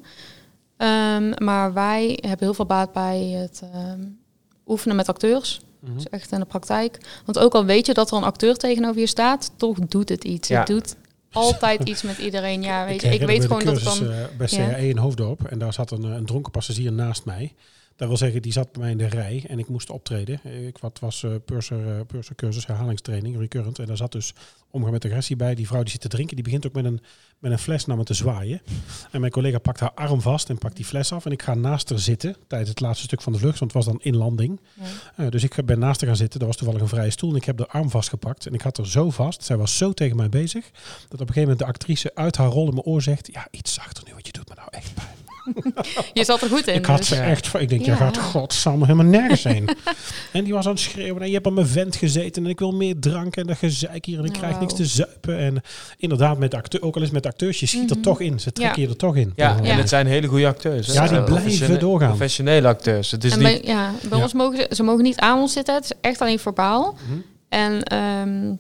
Um, maar wij hebben heel veel baat bij het um, oefenen met acteurs. Dus echt in de praktijk. Want ook al weet je dat er een acteur tegenover je staat, toch doet het iets. Ja. Het doet altijd iets met iedereen. Ja, weet je, ik, ik weet gewoon dat dan... Uh, bij CAE ja. in Hoofddorp en daar zat een, een dronken passagier naast mij. Dat wil zeggen, die zat bij mij in de rij en ik moest optreden. Ik wat was uh, purser, uh, purser cursus, herhalingstraining, recurrent. En daar zat dus omgaan met agressie bij. Die vrouw die zit te drinken, die begint ook met een, met een fles naar me te zwaaien. En mijn collega pakt haar arm vast en pakt die fles af. En ik ga naast haar zitten tijdens het laatste stuk van de vlucht, want het was dan inlanding. Ja. Uh, dus ik ben naast haar gaan zitten. Dat was toevallig een vrije stoel. En ik heb de arm vastgepakt. En ik had er zo vast. Zij was zo tegen mij bezig. Dat op een gegeven moment de actrice uit haar rol in mijn oor zegt: Ja, iets zachter nu, wat je doet me nou echt pijn. Je zat er goed in. Ik had dus. ze echt Ik denk, ja. je gaat godsamme helemaal nergens heen. en die was aan het schreeuwen. En je hebt aan mijn vent gezeten. En ik wil meer drank. En dat gezeik hier. En ik krijg wow. niks te zuipen. En inderdaad, met acteur, ook al eens met acteurs. Je schiet mm -hmm. er toch in. Ze trekken ja. je er toch in. Ja, en het zijn hele goede acteurs. Hè? Ja, die blijven doorgaan. Professionele acteurs. Het is en niet... bij, ja, bij ons mogen ze, ze mogen niet aan ons zitten. Het is echt alleen verbaal. Mm -hmm. En... Um,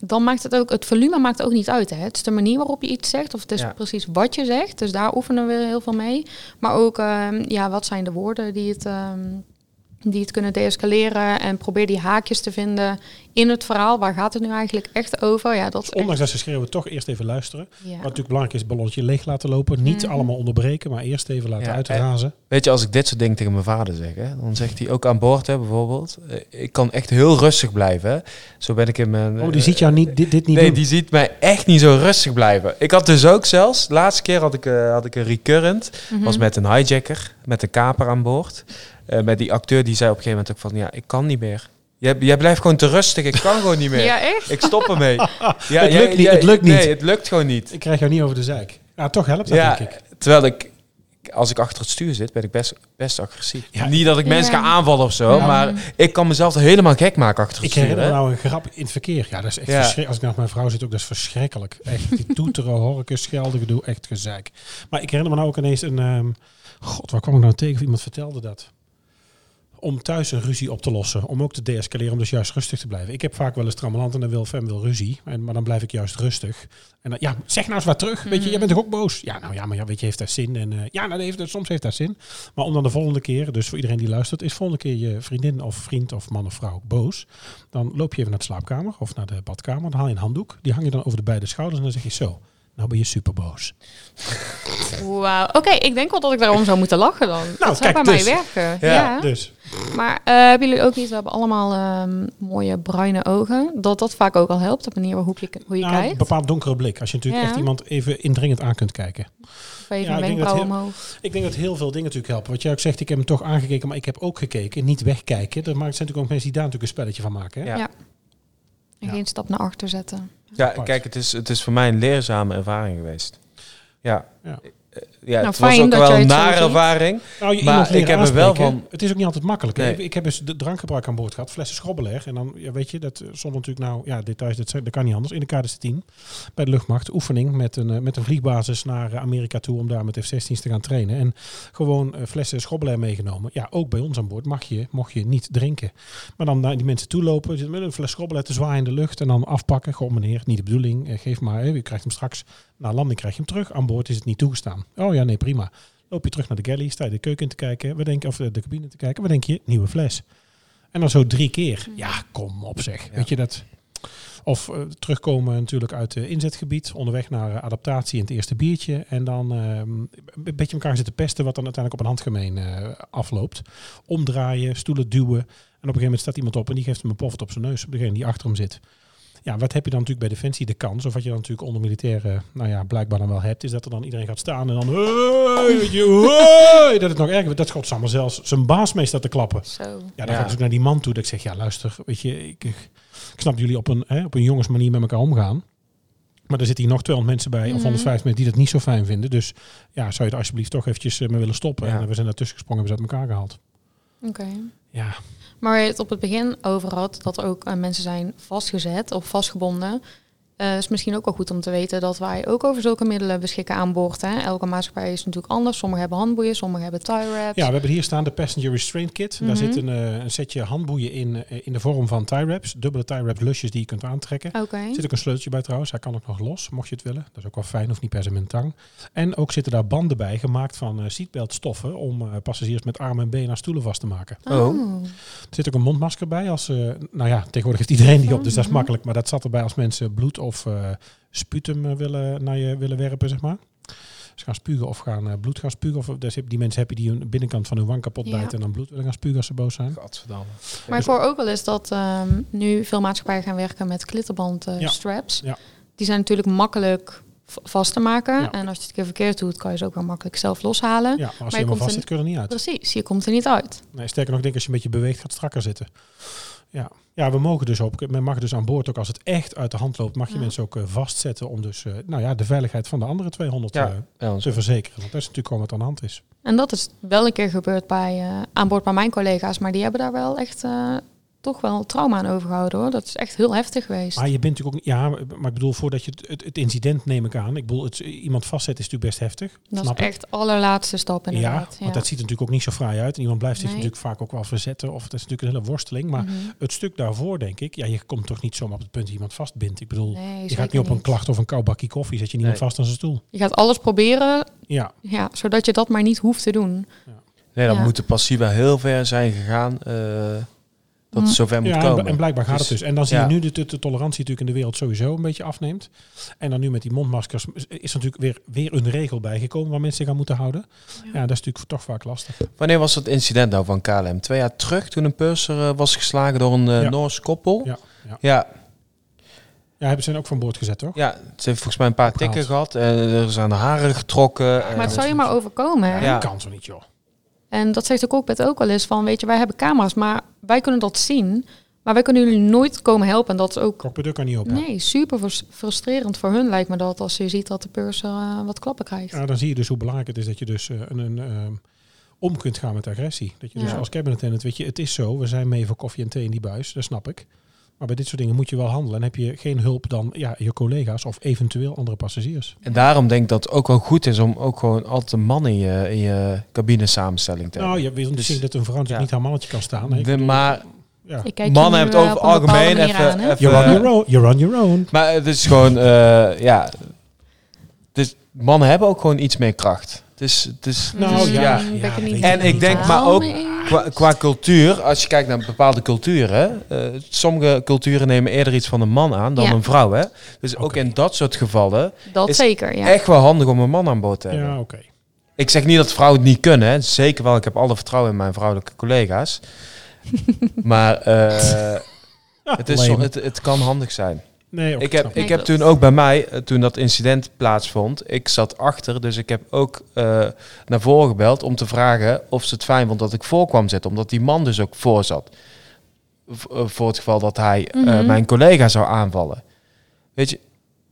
dan maakt het ook, het volume maakt ook niet uit. Hè. Het is de manier waarop je iets zegt, of het is ja. precies wat je zegt. Dus daar oefenen we heel veel mee. Maar ook, um, ja, wat zijn de woorden die het, um, die het kunnen deescaleren. En probeer die haakjes te vinden in het verhaal. Waar gaat het nu eigenlijk echt over? Ja, dat dus ondanks dat ze schreeuwen, toch eerst even luisteren. Ja. Wat natuurlijk belangrijk is, ballonnetje leeg laten lopen. Niet Mhm. allemaal onderbreken, maar eerst even laten Ja, uitrazen. Weet je, als ik dit soort dingen tegen mijn vader zeg, hè, dan zegt hij ook aan boord, hè, bijvoorbeeld. eh, Ik kan echt heel rustig blijven. Hè. Zo ben ik in mijn. Oh, die eh, ziet jou niet, dit, dit niet nee, doen. die ziet mij echt niet zo rustig blijven. Ik had dus ook zelfs, de laatste keer had ik, eh, had ik een recurrent. Mhm. was met een hijacker, met een kaper aan boord. Eh, met die acteur die zei op een gegeven moment ook van, ja, ik kan niet meer. Jij, jij blijft gewoon te rustig, ik kan gewoon niet meer. Ja, echt? Ik stop ermee. Ja, Het jij- lukt niet, jij- het lukt niet. Nee, het lukt gewoon niet. Ik krijg jou niet over de zeik. Ja, toch helpt dat, Ja, denk ik. terwijl ik, als ik achter het stuur zit, ben ik best, best agressief. Ja. Niet dat ik mensen ga aanvallen of zo, Ja. maar ik kan mezelf er helemaal gek maken achter het Ik stuur. herinner me nou een grap in het verkeer. Ja, dat is echt Ja. verschrikkelijk. Als ik naast mijn vrouw zit, ook dat is verschrikkelijk. Echt, die toeteren, horken, schelden, gedoe, echt gezeik. Maar ik herinner me nou ook ineens een... ehm, God, waar kwam ik nou tegen? Of iemand vertelde dat. Om thuis een ruzie op te lossen. Om ook te deescaleren, om dus juist rustig te blijven. Ik heb vaak wel eens trammeland en dan wil Fem wil ruzie. En, maar dan blijf ik juist rustig. En dan, ja, zeg nou eens wat terug. Weet je, jij bent toch ook boos? Ja, nou ja, maar ja, weet je, heeft dat zin? En eh, ja, nou, dat heeft, soms heeft dat zin. Maar om dan de volgende keer, dus voor iedereen die luistert, is volgende keer je vriendin of vriend of man of vrouw boos. Dan loop je even naar de slaapkamer of naar de badkamer. Dan haal je een handdoek. Die hang je dan over de beide schouders en dan zeg je zo. Nou ben je super boos. Wauw. Oké, ik denk wel dat ik daarom zou moeten lachen dan. dat zou kijk, bij dus. mij werken. Ja, Ja. Dus Maar eh, hebben jullie ook niet, we hebben allemaal ehm, mooie bruine ogen, dat dat vaak ook al helpt, de manier waarop je, hoe je nou, een kijkt? bepaald donkere blik. Als je natuurlijk Ja. echt iemand even indringend aan kunt kijken. Of even ja, een ik denk heel-. Ik denk dat heel veel dingen natuurlijk helpen. Wat jij ook zegt, ik heb hem toch aangekeken, maar ik heb ook gekeken. Niet wegkijken. Er maakt- zijn natuurlijk ook mensen die daar natuurlijk een spelletje van maken. Hè? Ja. Ja. En Ja. geen stap naar achter zetten. Ja, kijk, het is, het is voor mij een leerzame ervaring geweest. Ja. Ja. Eh, Ja, Nou, het was ook wel een nare ervaring. Nou, je Maar ik heb er wel van- Het is ook niet altijd makkelijk. Nee. Ik, ik heb dus de drankgebruik aan boord gehad, flessen schrobbeler. En dan, ja, weet je, dat eh, zonder natuurlijk nou, ja, details, dat, zijn- dat kan niet anders. In de KDC-10 bij de luchtmacht, oefening met een, eh, met een vliegbasis naar eh, Amerika toe om daar met F-16's te gaan trainen. En gewoon eh, flessen schrobbeler meegenomen. Ja, ook bij ons aan boord mag je, mocht je niet drinken. Maar dan naar die mensen toe lopen, zitten met een fles schrobbeler te zwaaien in de lucht en dan afpakken. Goh meneer, niet de bedoeling, eh, geef maar, hè, je krijgt hem straks. Na landing krijg je hem terug. Aan boord is het niet toegestaan. Oh ja, nee, prima. Loop je terug naar de galley, sta je de keuken in te kijken, we denken, of eh, de cabine te kijken, wat denk je? Nieuwe fles. En dan zo drie keer. Ja, kom op zeg. Weet je dat? Of eh, terugkomen natuurlijk uit het inzetgebied, onderweg naar eh, adaptatie en het eerste biertje. En dan ehm, een beetje elkaar zitten pesten, wat dan uiteindelijk op een handgemeen eh, afloopt. Omdraaien, stoelen duwen. En op een gegeven moment staat iemand op en die geeft hem een poft op zijn neus, op degene die achter hem zit. Ja, wat heb je dan natuurlijk bij Defensie de kans, of wat je dan natuurlijk onder militairen, nou ja, blijkbaar dan wel hebt, is dat er dan iedereen gaat staan en dan, hey, weet je, hey, dat het nog erger wordt. Dat Godsamme zelfs zijn baas mee staat te klappen. Zo. Ja, dan Ja. ga ik dus ook naar die man toe dat ik zeg, ja luister, weet je, ik, ik snap jullie op een, hè, op een jongensmanier met elkaar omgaan. Maar er zitten hier nog 200 mensen bij, of Mhm. 150 mensen die dat niet zo fijn vinden. Dus ja, zou je er alsjeblieft toch eventjes eh, mee willen stoppen. Ja. En we zijn daartussen gesprongen, hebben ze uit elkaar gehaald. Oké. Ja, Maar waar je het op het begin over had, dat er ook eh, mensen zijn vastgezet of vastgebonden. Eh is misschien ook wel goed om te weten dat wij ook over zulke middelen beschikken aan boord. Hè. Elke maatschappij is natuurlijk anders. Sommigen hebben handboeien, sommigen hebben tie wraps. ja we hebben hier staan de Passenger Restraint Kit. Daar Mhm. zit een, eh, een setje handboeien in, eh, in de vorm van tie wraps. Dubbele tie wraps lusjes die je kunt aantrekken. Oké. Er zit ook een sleuteltje bij trouwens. Hij kan ook nog los, mocht je het willen. Dat is ook wel fijn, of niet per se met een tang. En ook zitten daar banden bij, gemaakt van eh seatbelt stoffen... om eh, passagiers met armen en benen aan stoelen vast te maken. Oh. Er zit ook een mondmasker bij. Als, eh, nou ja, tegenwoordig heeft iedereen die op, dus dat is Mhm. makkelijk. Maar dat zat erbij als mensen bloed of eh, sputum eh, willen, naar je willen werpen, zeg maar. ze gaan spugen of gaan eh, bloed gaan spugen. Of dus heb- die mensen heb je die hun binnenkant van hun wang kapot Ja. bijten en dan bloed willen gaan spugen als ze boos zijn. Gadverdamme. Maar ik hoor ook wel eens dat ehm, nu veel maatschappijen gaan werken met klittenband Ja. straps. Ja. Die zijn natuurlijk makkelijk vast te maken. Ja. En als je het een keer verkeerd doet, kan je ze ook weer makkelijk zelf loshalen. Ja, maar als je je helemaal komt vast er- zit, kun je er niet uit. Precies, je komt er niet uit. Nee, sterker nog, ik denk als je een beetje beweegt, gaat het strakker zitten. Ja. ja, we mogen dus op. Men mag dus aan boord ook als het echt uit de hand loopt, mag je Ja. mensen ook eh, vastzetten om dus, eh, nou ja, de veiligheid van de andere 200 Ja. eh, Ja, te verzekeren. Want dat is natuurlijk gewoon wat aan de hand is. En dat is wel een keer gebeurd bij, eh, aan boord bij mijn collega's. Maar die hebben daar wel echt eh, toch wel trauma aan overgehouden hoor. Dat is echt heel heftig geweest. Maar je bent natuurlijk ook niet, ja, maar ik bedoel, voordat je het, het, het incident neem ik aan. Ik bedoel, het, iemand vastzetten is natuurlijk best heftig. dat snap is ik. echt allerlaatste stap Ja, inderdaad. want dat ziet er natuurlijk ook niet zo fraai uit. En iemand blijft zich Nee. natuurlijk vaak ook wel verzetten. Of het is natuurlijk een hele worsteling. Maar Mhm. het stuk daarvoor, denk ik, ja, je komt toch niet zomaar op het punt dat iemand vastbindt. Ik bedoel, Nee, je gaat niet op een klacht of een kou bakje koffie, zet je niemand Nee. vast aan zijn stoel. Je gaat alles proberen, Ja, ja, zodat je dat maar niet hoeft te doen. Nee, dan Ja. moet de passie wel heel ver zijn gegaan. eh, dat Mm. het zover moet ja en, komen. en blijkbaar gaat Dus, het dus. En dan zie ja. je nu dat de, de tolerantie natuurlijk in de wereld sowieso een beetje afneemt. En dan nu met die mondmaskers is er natuurlijk weer, weer een regel bijgekomen waar mensen zich aan moeten houden. Ja, dat is natuurlijk toch vaak lastig. Wanneer was dat incident nou van KLM? Twee jaar terug toen een purser eh, was geslagen door een eh Ja. Noors koppel. Ja, ja. ja, Ja, hebben ze hen ook van boord gezet, toch? ja, ze heeft volgens mij een paar Opgehaald. tikken gehad. En er zijn de haren getrokken. Maar het zou je maar overkomen. Ja. Dat kan zo niet, joh. En dat zegt de cockpit ook wel eens van, weet je, wij hebben camera's, maar wij kunnen dat zien. Maar wij kunnen jullie nooit komen helpen. En dat is ook, Cockpit kan niet open. nee, super frus- frustrerend voor hun lijkt me dat. Als je ziet dat de purser eh, wat klappen krijgt. Ja, dan zie je dus hoe belangrijk het is dat je dus eh, een, een ehm, om kunt gaan met agressie. Dat je dus als cabinet attendant, weet je, het is zo, we zijn mee voor koffie en thee in die buis, dat snap ik. Maar bij dit soort dingen moet je wel handelen. En heb je geen hulp dan ja, je collega's of eventueel andere passagiers. En daarom denk ik dat het ook wel goed is om ook gewoon altijd een man in je, in je cabine samenstelling te Nou, hebben. je wil niet Dus- dat een vrouw natuurlijk ja. niet haar mannetje kan staan. hè. Ik De- bedoel, maar ja. Ik kijk je mannen hebben het eh, over bepaalde algemeen even... aan, even You're on eh, your own. You're on your own. Maar het is gewoon, eh, ja. Dus mannen hebben ook gewoon iets meer kracht. Het is, het is, Nou, is- ja, ja. ik. En ik denk maar ook qua, qua cultuur, als je kijkt naar bepaalde culturen, eh, sommige culturen nemen eerder iets van een man aan dan Ja. een vrouw. Hè? Dus ook in dat soort gevallen Dat is zeker, ja. echt wel handig om een man aan boord te hebben. Ja, oké. Ik zeg niet dat vrouwen het niet kunnen. Hè. Zeker wel, ik heb alle vertrouwen in mijn vrouwelijke collega's. maar eh, het, is zo, het, het kan handig zijn. Nee, Ik heb, ik heb toen ook bij mij, eh, toen dat incident plaatsvond, ik zat achter, dus ik heb ook eh, naar voren gebeld om te vragen of ze het fijn vond dat ik voor kwam zitten, omdat die man dus ook voor zat. V- eh, voor het geval dat hij eh, Mhm. mijn collega zou aanvallen. Weet je,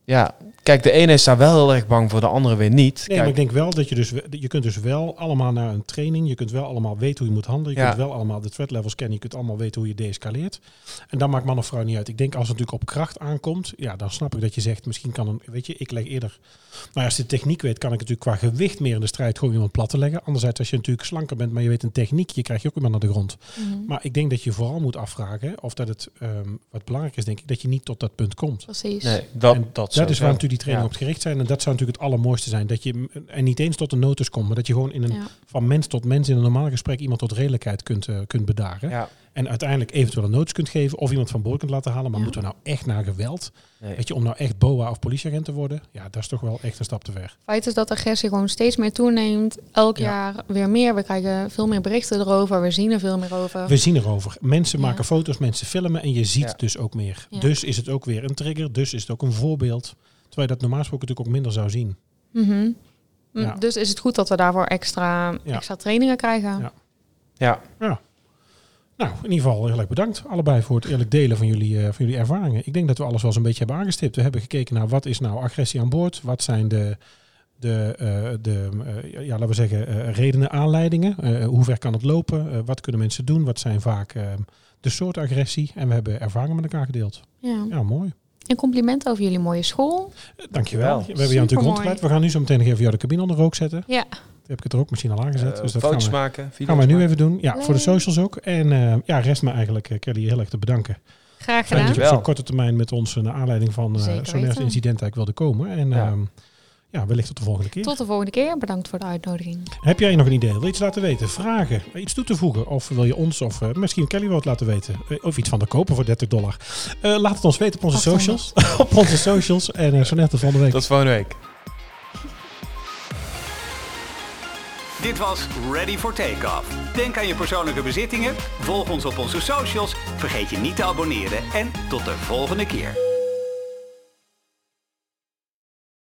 ja, kijk, de ene is daar wel heel erg bang voor, de andere weer niet. Nee, maar ik Kijk, denk wel dat je dus, je kunt dus wel allemaal naar een training, je kunt wel allemaal weten hoe je moet handelen, je Ja. kunt wel allemaal de threat levels kennen, je kunt allemaal weten hoe je deescaleert. En dan maakt man of vrouw niet uit. Ik denk als het natuurlijk op kracht aankomt, ja, dan snap ik dat je zegt, misschien kan een, weet je, ik leg eerder. Nou ja, als je de techniek weet, kan ik natuurlijk qua gewicht meer in de strijd gewoon iemand plat te leggen. Anderzijds, als je natuurlijk slanker bent, maar je weet een techniek, je krijgt je ook iemand naar de grond. Mhm. Maar ik denk dat je vooral moet afvragen of dat het, ehm, wat belangrijk is, denk ik, dat je niet tot dat punt komt. Precies. nee, dat, En dat, Dat is waar natuurlijk die training Ja. op gericht zijn. En dat zou natuurlijk het allermooiste zijn. Dat je en niet eens tot een notus komt, maar dat je gewoon in een, Ja. van mens tot mens in een normaal gesprek iemand tot redelijkheid kunt, eh, kunt bedagen. Ja, En uiteindelijk eventueel een notus kunt geven of iemand van boord kunt laten halen. Maar Ja. moeten we nou echt naar geweld? nee. Weet je, om nou echt BOA of politieagent te worden? Ja, dat is toch wel echt een stap te ver. Feit is dat agressie gewoon steeds meer toeneemt. Elk Ja. jaar weer meer. We krijgen veel meer berichten erover. We zien er veel meer over. We zien erover. Mensen Ja. maken foto's, mensen filmen en je ziet Ja. dus ook meer. Ja. Dus is het ook weer een trigger, dus is het ook een voorbeeld. Terwijl je dat normaal gesproken natuurlijk ook minder zou zien. Mhm. Ja. Dus is het goed dat we daarvoor extra, Ja. extra trainingen krijgen. Ja. ja. Nou, in ieder geval heel erg bedankt allebei voor het eerlijk delen van jullie, eh, van jullie ervaringen. Ik denk dat we alles wel eens een beetje hebben aangestipt. We hebben gekeken naar wat is nou agressie aan boord? Wat zijn de, de, eh, de eh, ja, laten we zeggen, eh, redenen, aanleidingen? Eh, hoe ver kan het lopen? Eh, wat kunnen mensen doen? Wat zijn vaak eh, de soort agressie? En we hebben ervaringen met elkaar gedeeld. Ja. Ja, mooi. En complimenten over jullie mooie school. Eh, Dankjewel. We hebben jou natuurlijk rondgeleid. We gaan nu zo meteen nog even jou de cabine onder rook zetten. Ja, heb ik het er ook misschien al aangezet. Eh, dus dat gaan foto's we, maken, video's gaan we nu maken. even doen. Ja, voor de socials ook. En eh, ja, rest me eigenlijk, Kelly, heel erg te bedanken. graag Fijn dat gedaan. je op zo'n korte termijn met ons naar aanleiding van eh zo'n erg incident eigenlijk wilde komen. En Ja. Ja. wellicht tot de volgende keer. Tot de volgende keer. Bedankt voor de uitnodiging. Heb jij nog een idee? Wil je iets laten weten? Vragen? Iets toe te voegen? Of wil je ons of eh, misschien Kelly wat laten weten? Eh, of iets van te kopen voor 30 dollar? Eh, laat het ons weten op onze 800. socials. op onze socials. En eh zo net de volgende week. Tot volgende week. Dit was Ready for Takeoff. Denk aan je persoonlijke bezittingen, volg ons op onze socials, vergeet je niet te abonneren en tot de volgende keer.